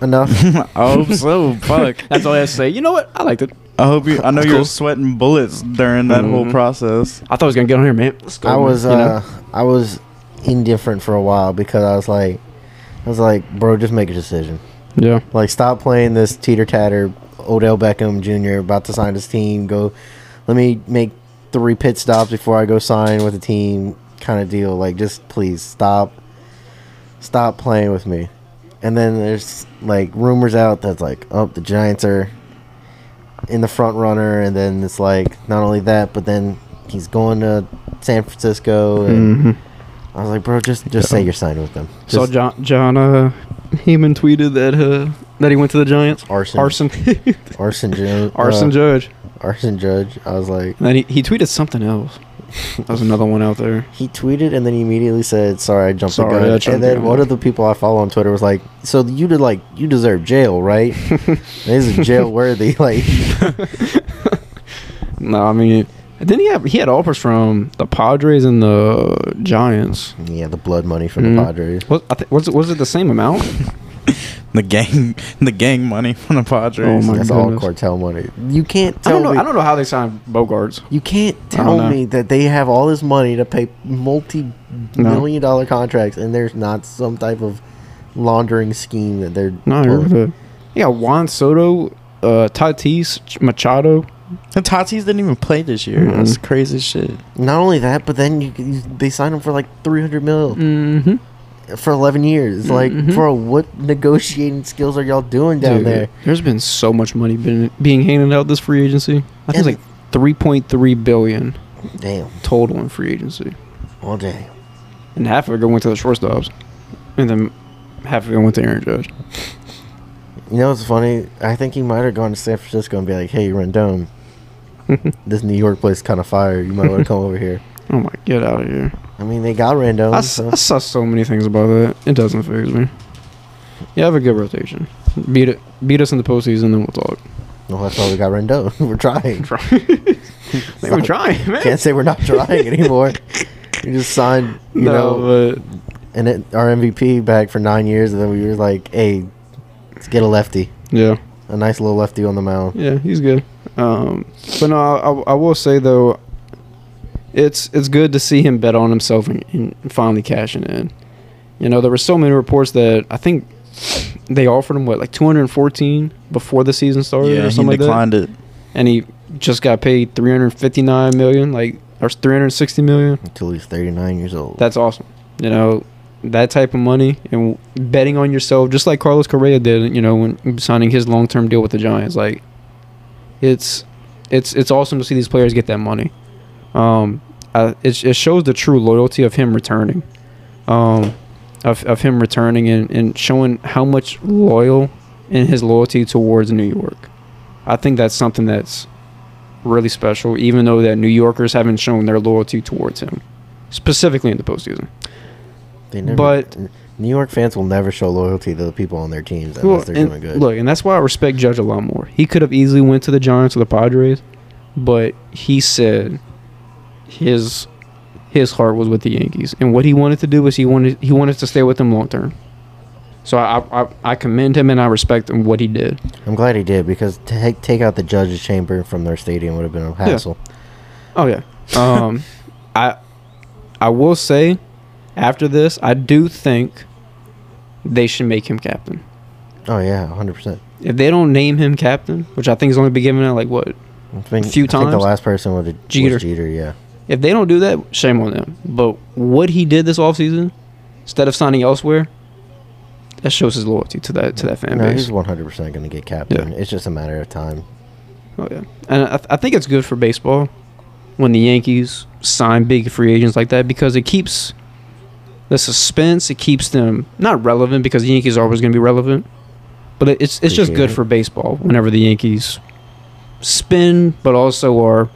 enough.
oh, so. Fuck.
That's all I have to say. You know what? I liked it.
I hope you. I know you're
Cool.
sweating bullets during that whole
Mhm.
process.
I thought I was gonna get on here, man. Let's go.
I
man.
was,
You know?
uh, I was indifferent for a while because I was like, I was like, bro, just make a decision.
yeah.
Like, stop playing this teeter tatter. Odell Beckham Jr. about to sign his team. Go, let me make three pit stops before I go sign with the team. Kind of deal. Like, just please stop, stop playing with me. And then there's like rumors out that's like, oh, the Giants are in the front runner, and then it's like not only that, but then he's going to San Francisco, and
Mhm.
I was like, bro, just just say you're signing with them. Just
John Jon uh, Heyman tweeted that uh, that he went to the Giants.
arson,
Arson,
arson, Ju-
arson
uh,
judge.
arson judge. I was like,
And then he, he tweeted something else. That was another one out there.
he tweeted and then he immediately said, "Sorry, I jumped
Sorry,
the gun."
jumped
and
the
then
gun.
one of the people I follow on Twitter was like, "So you did like you deserve jail, right? this is jail worthy." Like,
No, I mean, didn't he have he had offers from the Padres and the Giants?
yeah, the blood money from
Mhm.
the Padres.
What I th- was it was it the same amount?
The gang, the gang money from the Padres.
Oh my
That's all
goodness.
cartel money. You can't tell. That's all cartel money. You can't
I
tell
don't know.
me.
I don't know how they signed Bogaerts.
You can't tell
know.
me that they have all this money to pay multi-million dollar contracts, and there's not some type of laundering scheme that they're.
No, I agree with
pulling.
that. Yeah, Juan Soto, uh, Tatis, Machado.
And Tatis didn't even play this year.
Mhm.
That's crazy shit.
Not only that, but then you, you they signed him for like 300 mil
Mm-hmm.
For 11 years. It's Like, bro, what negotiating skills are y'all doing down there?
There's been so much money been being handed out this free agency. I think it's like 3.3 billion
Damn.
total in free agency,
All day.
and half of it went to the shortstops, and then half of it went to Aaron Judge.
You know what's funny? I think he might have gone to San Francisco and be like, "Hey, Rodón, this New York place kind of fire. You might want to come over here."
Oh my, get out of here!
I mean, they got Rodón.
I,
so-
I saw so many things about that. It doesn't phase me. You have a good rotation. Beat it. Beat us in the postseason, then we'll talk.
well, that's why we got Rodón. we're trying.
We're trying, man.
Can't say we're not trying anymore. We just signed, you
no,
know,
but
and it, our MVP back for nine years, and then we were like, "Hey, let's get a lefty,
yeah.
a nice little lefty on the mound."
Yeah, he's good. Um, but no, I, I will say though, it's it's good to see him bet on himself and, and finally cashing in. You know, there were so many reports that I think they offered him what like 214 before the season started
yeah,
or
he
something like that,
declined it.
and he just got paid 359 million, like or 360 million.
Until he's 39 years old.
That's awesome. You know, that type of money and betting on yourself, just like Carlos Correa did. You know, when signing his long term deal with the Giants, like it's it's it's awesome to see these players get that money. Um, I, it it shows the true loyalty of him returning, um, of of him returning and and showing how much loyal in his loyalty towards New York. I think that's something that's really special, even though that New Yorkers haven't shown their loyalty towards him, specifically in the postseason.
They never,
but-
New York fans will never show loyalty to the people on their teams unless
Well,
they're
and
doing good.
Look, and that's why I respect Judge a lot more. He could have easily went to the Giants or the Padres, but he said his his heart was with the Yankees, and what he wanted to do was he wanted he wanted to stay with them long term. So I, I I commend him and I respect him what he did.
I'm glad he did because to take take out the judges' chamber from their stadium would have been a hassle.
Oh yeah. Um, I I will say, after this, I do think they should make him captain.
Oh yeah, 100. percent
If they don't name him captain, which I think is only been given out like what
A few I think the
times.
last person was
Jeter.
Was Jeter, yeah.
If they don't do that, shame on them. But what he did this offseason, instead of signing elsewhere, that shows his loyalty to that to that fan
no,
base.
he's 100 percent going to get captain.
Yeah.
It's just a matter of time.
Oh yeah, and I, I think it's good for baseball when the Yankees sign big free agents like that because it keeps the suspense. It keeps them not relevant because the Yankees are always going to be relevant, but it, it's it's just good
it.
for baseball whenever the Yankees spin, but also are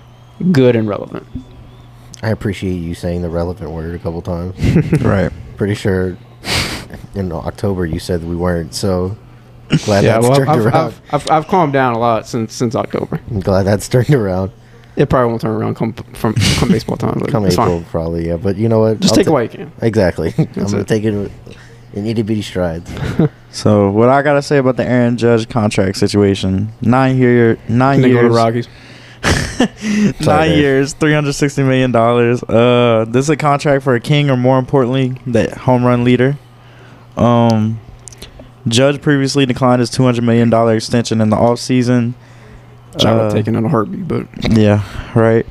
good and relevant.
I appreciate you saying the relevant word a couple times.
right.
Pretty sure in October you said we weren't. So glad
yeah,
that's
well,
turned
I've,
around.
I've, I've, I've calmed down a lot since since October.
I'm glad that's turned around.
It probably won't turn around come from come baseball time. But
Come
it's
April,
fine.
probably, yeah. But you know what?
Just
I'll
take
ta-
it while you can.
Exactly. I'm gonna
it.
take it in itty bitty strides.
So what I gotta say about the Aaron Judge contract situation? Nine year, nine
Then go to
years,
Rockies.
nine
Dave.
years, three hundred sixty million dollars. Uh, this is a contract for a king, or more importantly, the home run leader. Um, Judge previously declined his two hundred million dollar extension in the offseason.
Which I would
Uh,
take it in a heartbeat, but
Yeah, right.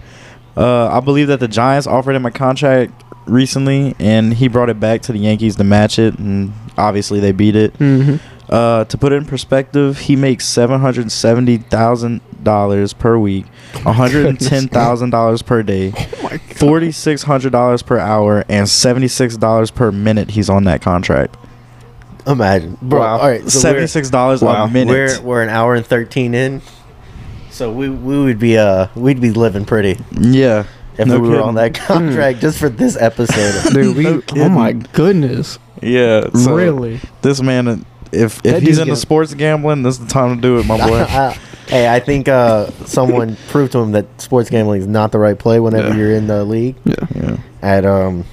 Uh, I believe that the Giants offered him a contract recently, and he brought it back to the Yankees to match it, and obviously they beat it.
mm-hmm.
Uh, to put it in perspective, he makes seven hundred seventy thousand dollars per week, one hundred and ten thousand dollars per day,
oh my god,
forty six hundred dollars per hour, and seventy six dollars per minute. He's on that contract.
Imagine, bro.
Wow.
All right, so
Seventy
we're,
six dollars
Wow.
a minute.
we're we're an hour and 13 in. So we we would be uh we'd be living pretty
yeah,
if
No
we were on that contract just for this episode.
dude. We,
No
oh my goodness,
yeah. So
really?
This man, if
That
if he's into
getting-
sports gambling, this is the time to do it, my boy.
Hey, I think uh, someone proved to him that sports gambling is not the right play whenever
Yeah.
you're in the league.
Yeah,
yeah.
At um,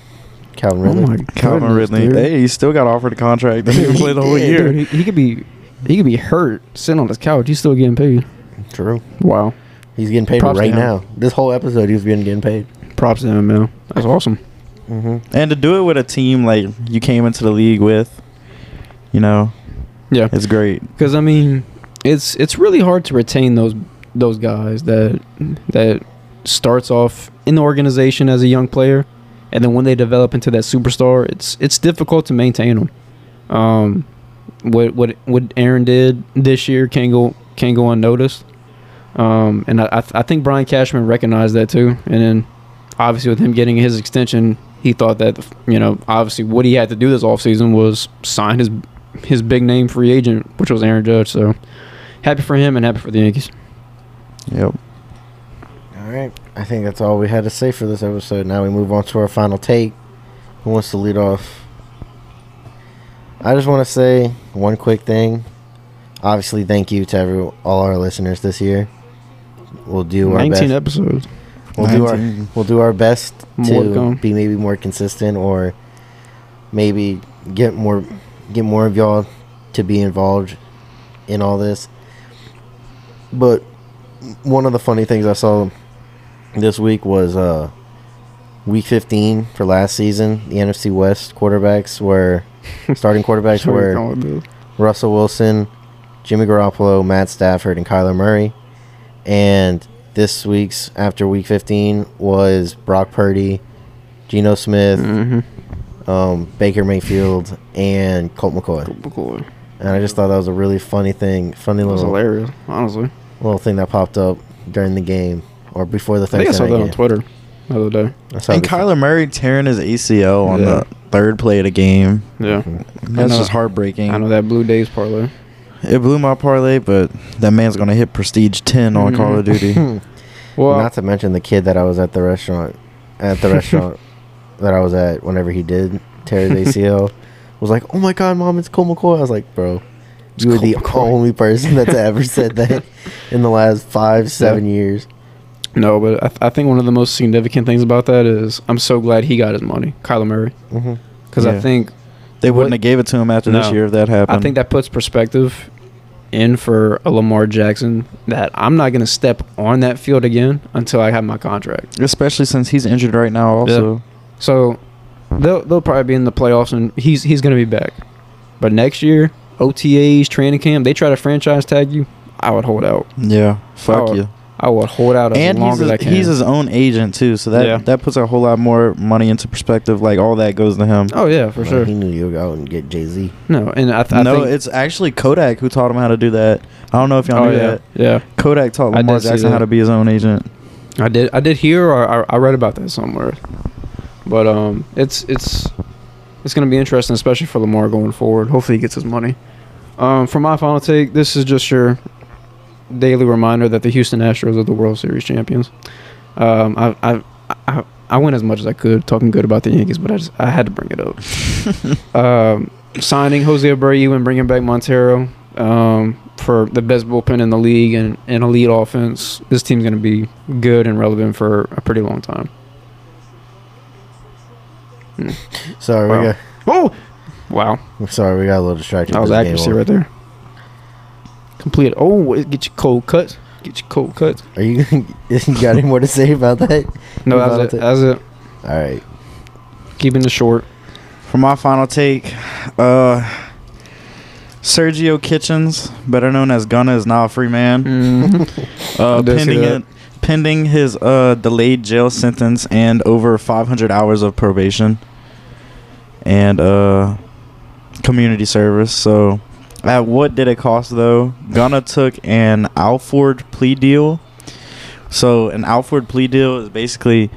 Calvin
Oh
Ridley.
my
Calvin
goodness,
Ridley.
dude.
Hey, he still got offered a contract. Didn't even play the whole
Yeah,
year.
Dude, he, he could be he could be hurt sitting on his couch. He's still getting paid.
True.
Wow.
He's getting paid
Props to
right
him.
now. This whole episode, he's been getting paid.
Props to him, man. That's awesome.
Mm-hmm.
And to do it with a team like you came into the league with, you know,
Yeah.
it's great.
Because I mean, it's it's really hard to retain those those guys that that starts off in the organization as a young player, and then when they develop into that superstar, it's it's difficult to maintain them. Um, what what what Aaron did this year can't go can't go unnoticed. Um, and I I, th- I think Brian Cashman recognized that too, and then obviously with him getting his extension, he thought that you know obviously what he had to do this offseason was sign his his big name free agent, which was Aaron Judge. So happy for him and happy for the Yankees.
Yep.
All right. I think that's all we had to say for this episode. Now we move on to our final take. Who wants to lead off? I just want to say one quick thing. Obviously, thank you to every all our listeners this year. We'll do our
Nineteen
best.
episodes.
We'll do our we'll do our best
More to
to be maybe more consistent or maybe get more get more of y'all to be involved in all this. But one of the funny things I saw this week was uh week 15 for last season, the NFC West quarterbacks were starting quarterbacks were
come on, dude.
Russell Wilson, Jimmy Garoppolo, Matt Stafford, and Kyler Murray. And this week's after week 15 was Brock Purdy, Geno Smith,
Mhm.
Um, Baker Mayfield, and Colt McCoy.
Cool.
And I just thought that was a really funny thing, funny
It was
little
hilarious, honestly.
little thing that popped up during the game or before the
I think I saw that
night
on. Twitter the other day.
I saw
And
this-
Kyler Murray tearing his ACL on
Yeah.
the third play of the game.
Yeah,
That's
know-
just heartbreaking.
I know that Blue Days parlay.
It blew my parlay, but that man's gonna hit prestige ten on Call of Duty.
Well,
Not to mention the kid that I was at the restaurant, at the restaurant that I was at whenever he did tear his ACL, was like, "Oh my God, mom, it's Colt McCoy." I was like, "Bro,
It's
you were
Colt
the
McCoy."
only person that's ever said that in the last five, seven years."
no, but I, th- I think one of the most significant things about that is I'm so glad he got his money, Kyler Murray,
mm-hmm.
because
Yeah.
I think
They wouldn't
What-
have gave it to him after this year if that happened.
I think that puts perspective in for a Lamar Jackson that I'm not going to step on that field again until I have my contract.
especially since he's injured right now. Also,
So they'll they'll probably be in the playoffs and he's he's going to be back. But next year, OTAs, training camp, they try to franchise tag you. I would hold out.
yeah, fuck
Oh,
you.
I would hold out as
And
long
he's
as I
his,
can.
he's his own agent too, so that
Yeah.
that puts a whole lot more money into perspective. Like all that goes to him.
oh yeah, for sure.
He knew you would go out and get Jay Z.
No, and I, th- I
no,
think
it's actually Kodak who taught him how to do that. I don't know if y'all
oh
knew
yeah,
that.
yeah.
Kodak taught
I
Lamar Jackson how to be his own agent.
I did I did hear or I, I read about that somewhere. But um it's it's it's gonna be interesting, especially for Lamar going forward. Hopefully he gets his money. Um for my final take, this is just your daily reminder that the Houston Astros are the World Series champions. Um I I I, I went as much as I could talking good about the Yankees, but I just I had to bring it up. um signing Jose Abreu and bringing back Montero um, for the best bullpen in the league and an elite offense. This team's going to be good and relevant for a pretty long time.
Sorry,
Wow.
we got.
Oh, wow!
Sorry, we got a little distracted.
That was
with game
accuracy right there. Complete. Oh, get your cold cuts. Get your cold cuts.
Are you? you got any more to say about that?
No, that's it. That's it.
All right.
Keeping it short.
For my final take, uh, Sergio Kitchens, better known as Gunna, is now a free man.
Mm-hmm.
Uh,
I
pending
that.
it, pending his uh, delayed jail sentence and over 500 hours of probation and uh, community service. So, at what did it cost though? Gunna took an Alford plea deal. So, an Alford plea deal is basically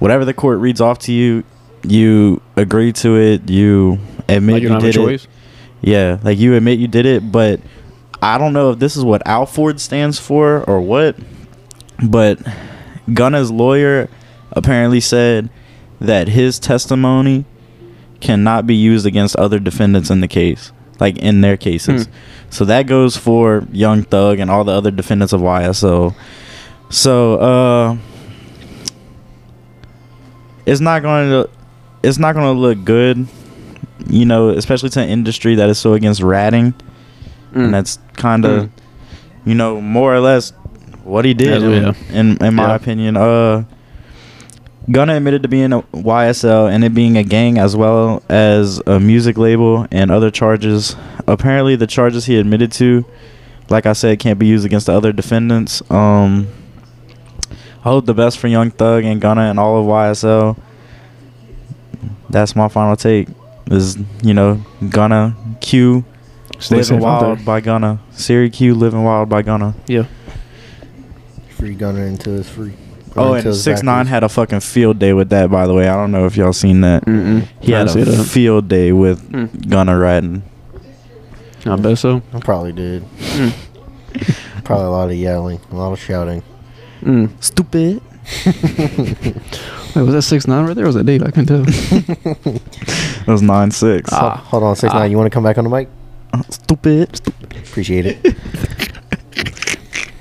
whatever the court reads off to you, you agree to it, you admit
Like you
you did it. Yeah, like you admit you did it, but I don't know if this is what Alford stands for or what. But Gunna's lawyer apparently said that his testimony cannot be used against other defendants in the case, like in their cases.
Hmm.
So that goes for Young Thug and all the other defendants of YSL. So uh it's not going to it's not gonna look good. You know, especially to an industry that is so against ratting,
Mm.
and that's kind of,
Mm.
you know, more or less what he did.
Yeah,
in, in in my
Yeah.
opinion, uh, Gunna admitted to being a YSL and it being a gang as well as a music label and other charges. Apparently, the charges he admitted to, like I said, can't be used against the other defendants. Um, I hope the best for Young Thug and Gunna and all of YSL. That's my final take. Is you know Gunna Q
Stay
Living Wild by Gunna. Siri Q Living Wild by Gunna.
Yeah.
Free Gunna until it's free.
Oh, and six nine
backwards.
had a fucking field day with that. By the way, I don't know if y'all seen that.
Mm-mm.
He
I
had a
that.
field day with
Mm.
Gunna riding.
I bet so.
I probably did.
Mm.
Probably a lot of yelling, a lot of shouting.
Mm.
Stupid.
Wait, was that six nine right there? Or was that Dave? I couldn't tell.
That was nine six.
Ah.
Hold on, six
Ah.
nine. You want to come back on the mic?
Stupid.
Appreciate it.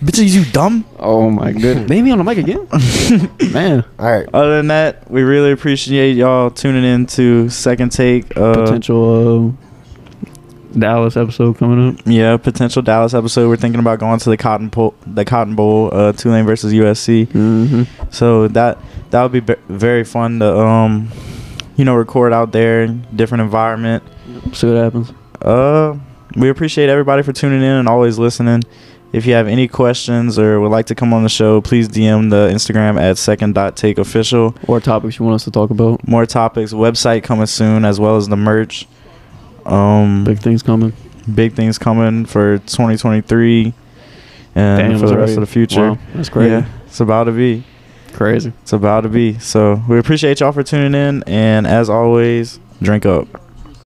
Bitches, you dumb.
oh my goodness. Name me on the mic again, man.
All right.
Other than that, we really appreciate y'all tuning in to Second Take. Uh,
Potential uh, Dallas episode coming up.
Yeah, potential Dallas episode. We're thinking about going to the Cotton Bowl, the Cotton Bowl, uh, Tulane versus USC.
Mm-hmm.
So that that would be be- very fun to um, you know, record out there, in different environment.
See what happens.
Uh, we appreciate everybody for tuning in and always listening. If you have any questions or would like to come on the show, please DM the Instagram at second dot take official.
Or topics you want us to talk about.
More topics, website coming soon, as well as the merch. Um,
Big things coming.
big things coming for 2023 and
Damn,
for the rest of the future.
Wow, that's crazy.
Yeah, it's about to be.
Crazy.
It's about to be. So we appreciate y'all for tuning in, and as always, drink up.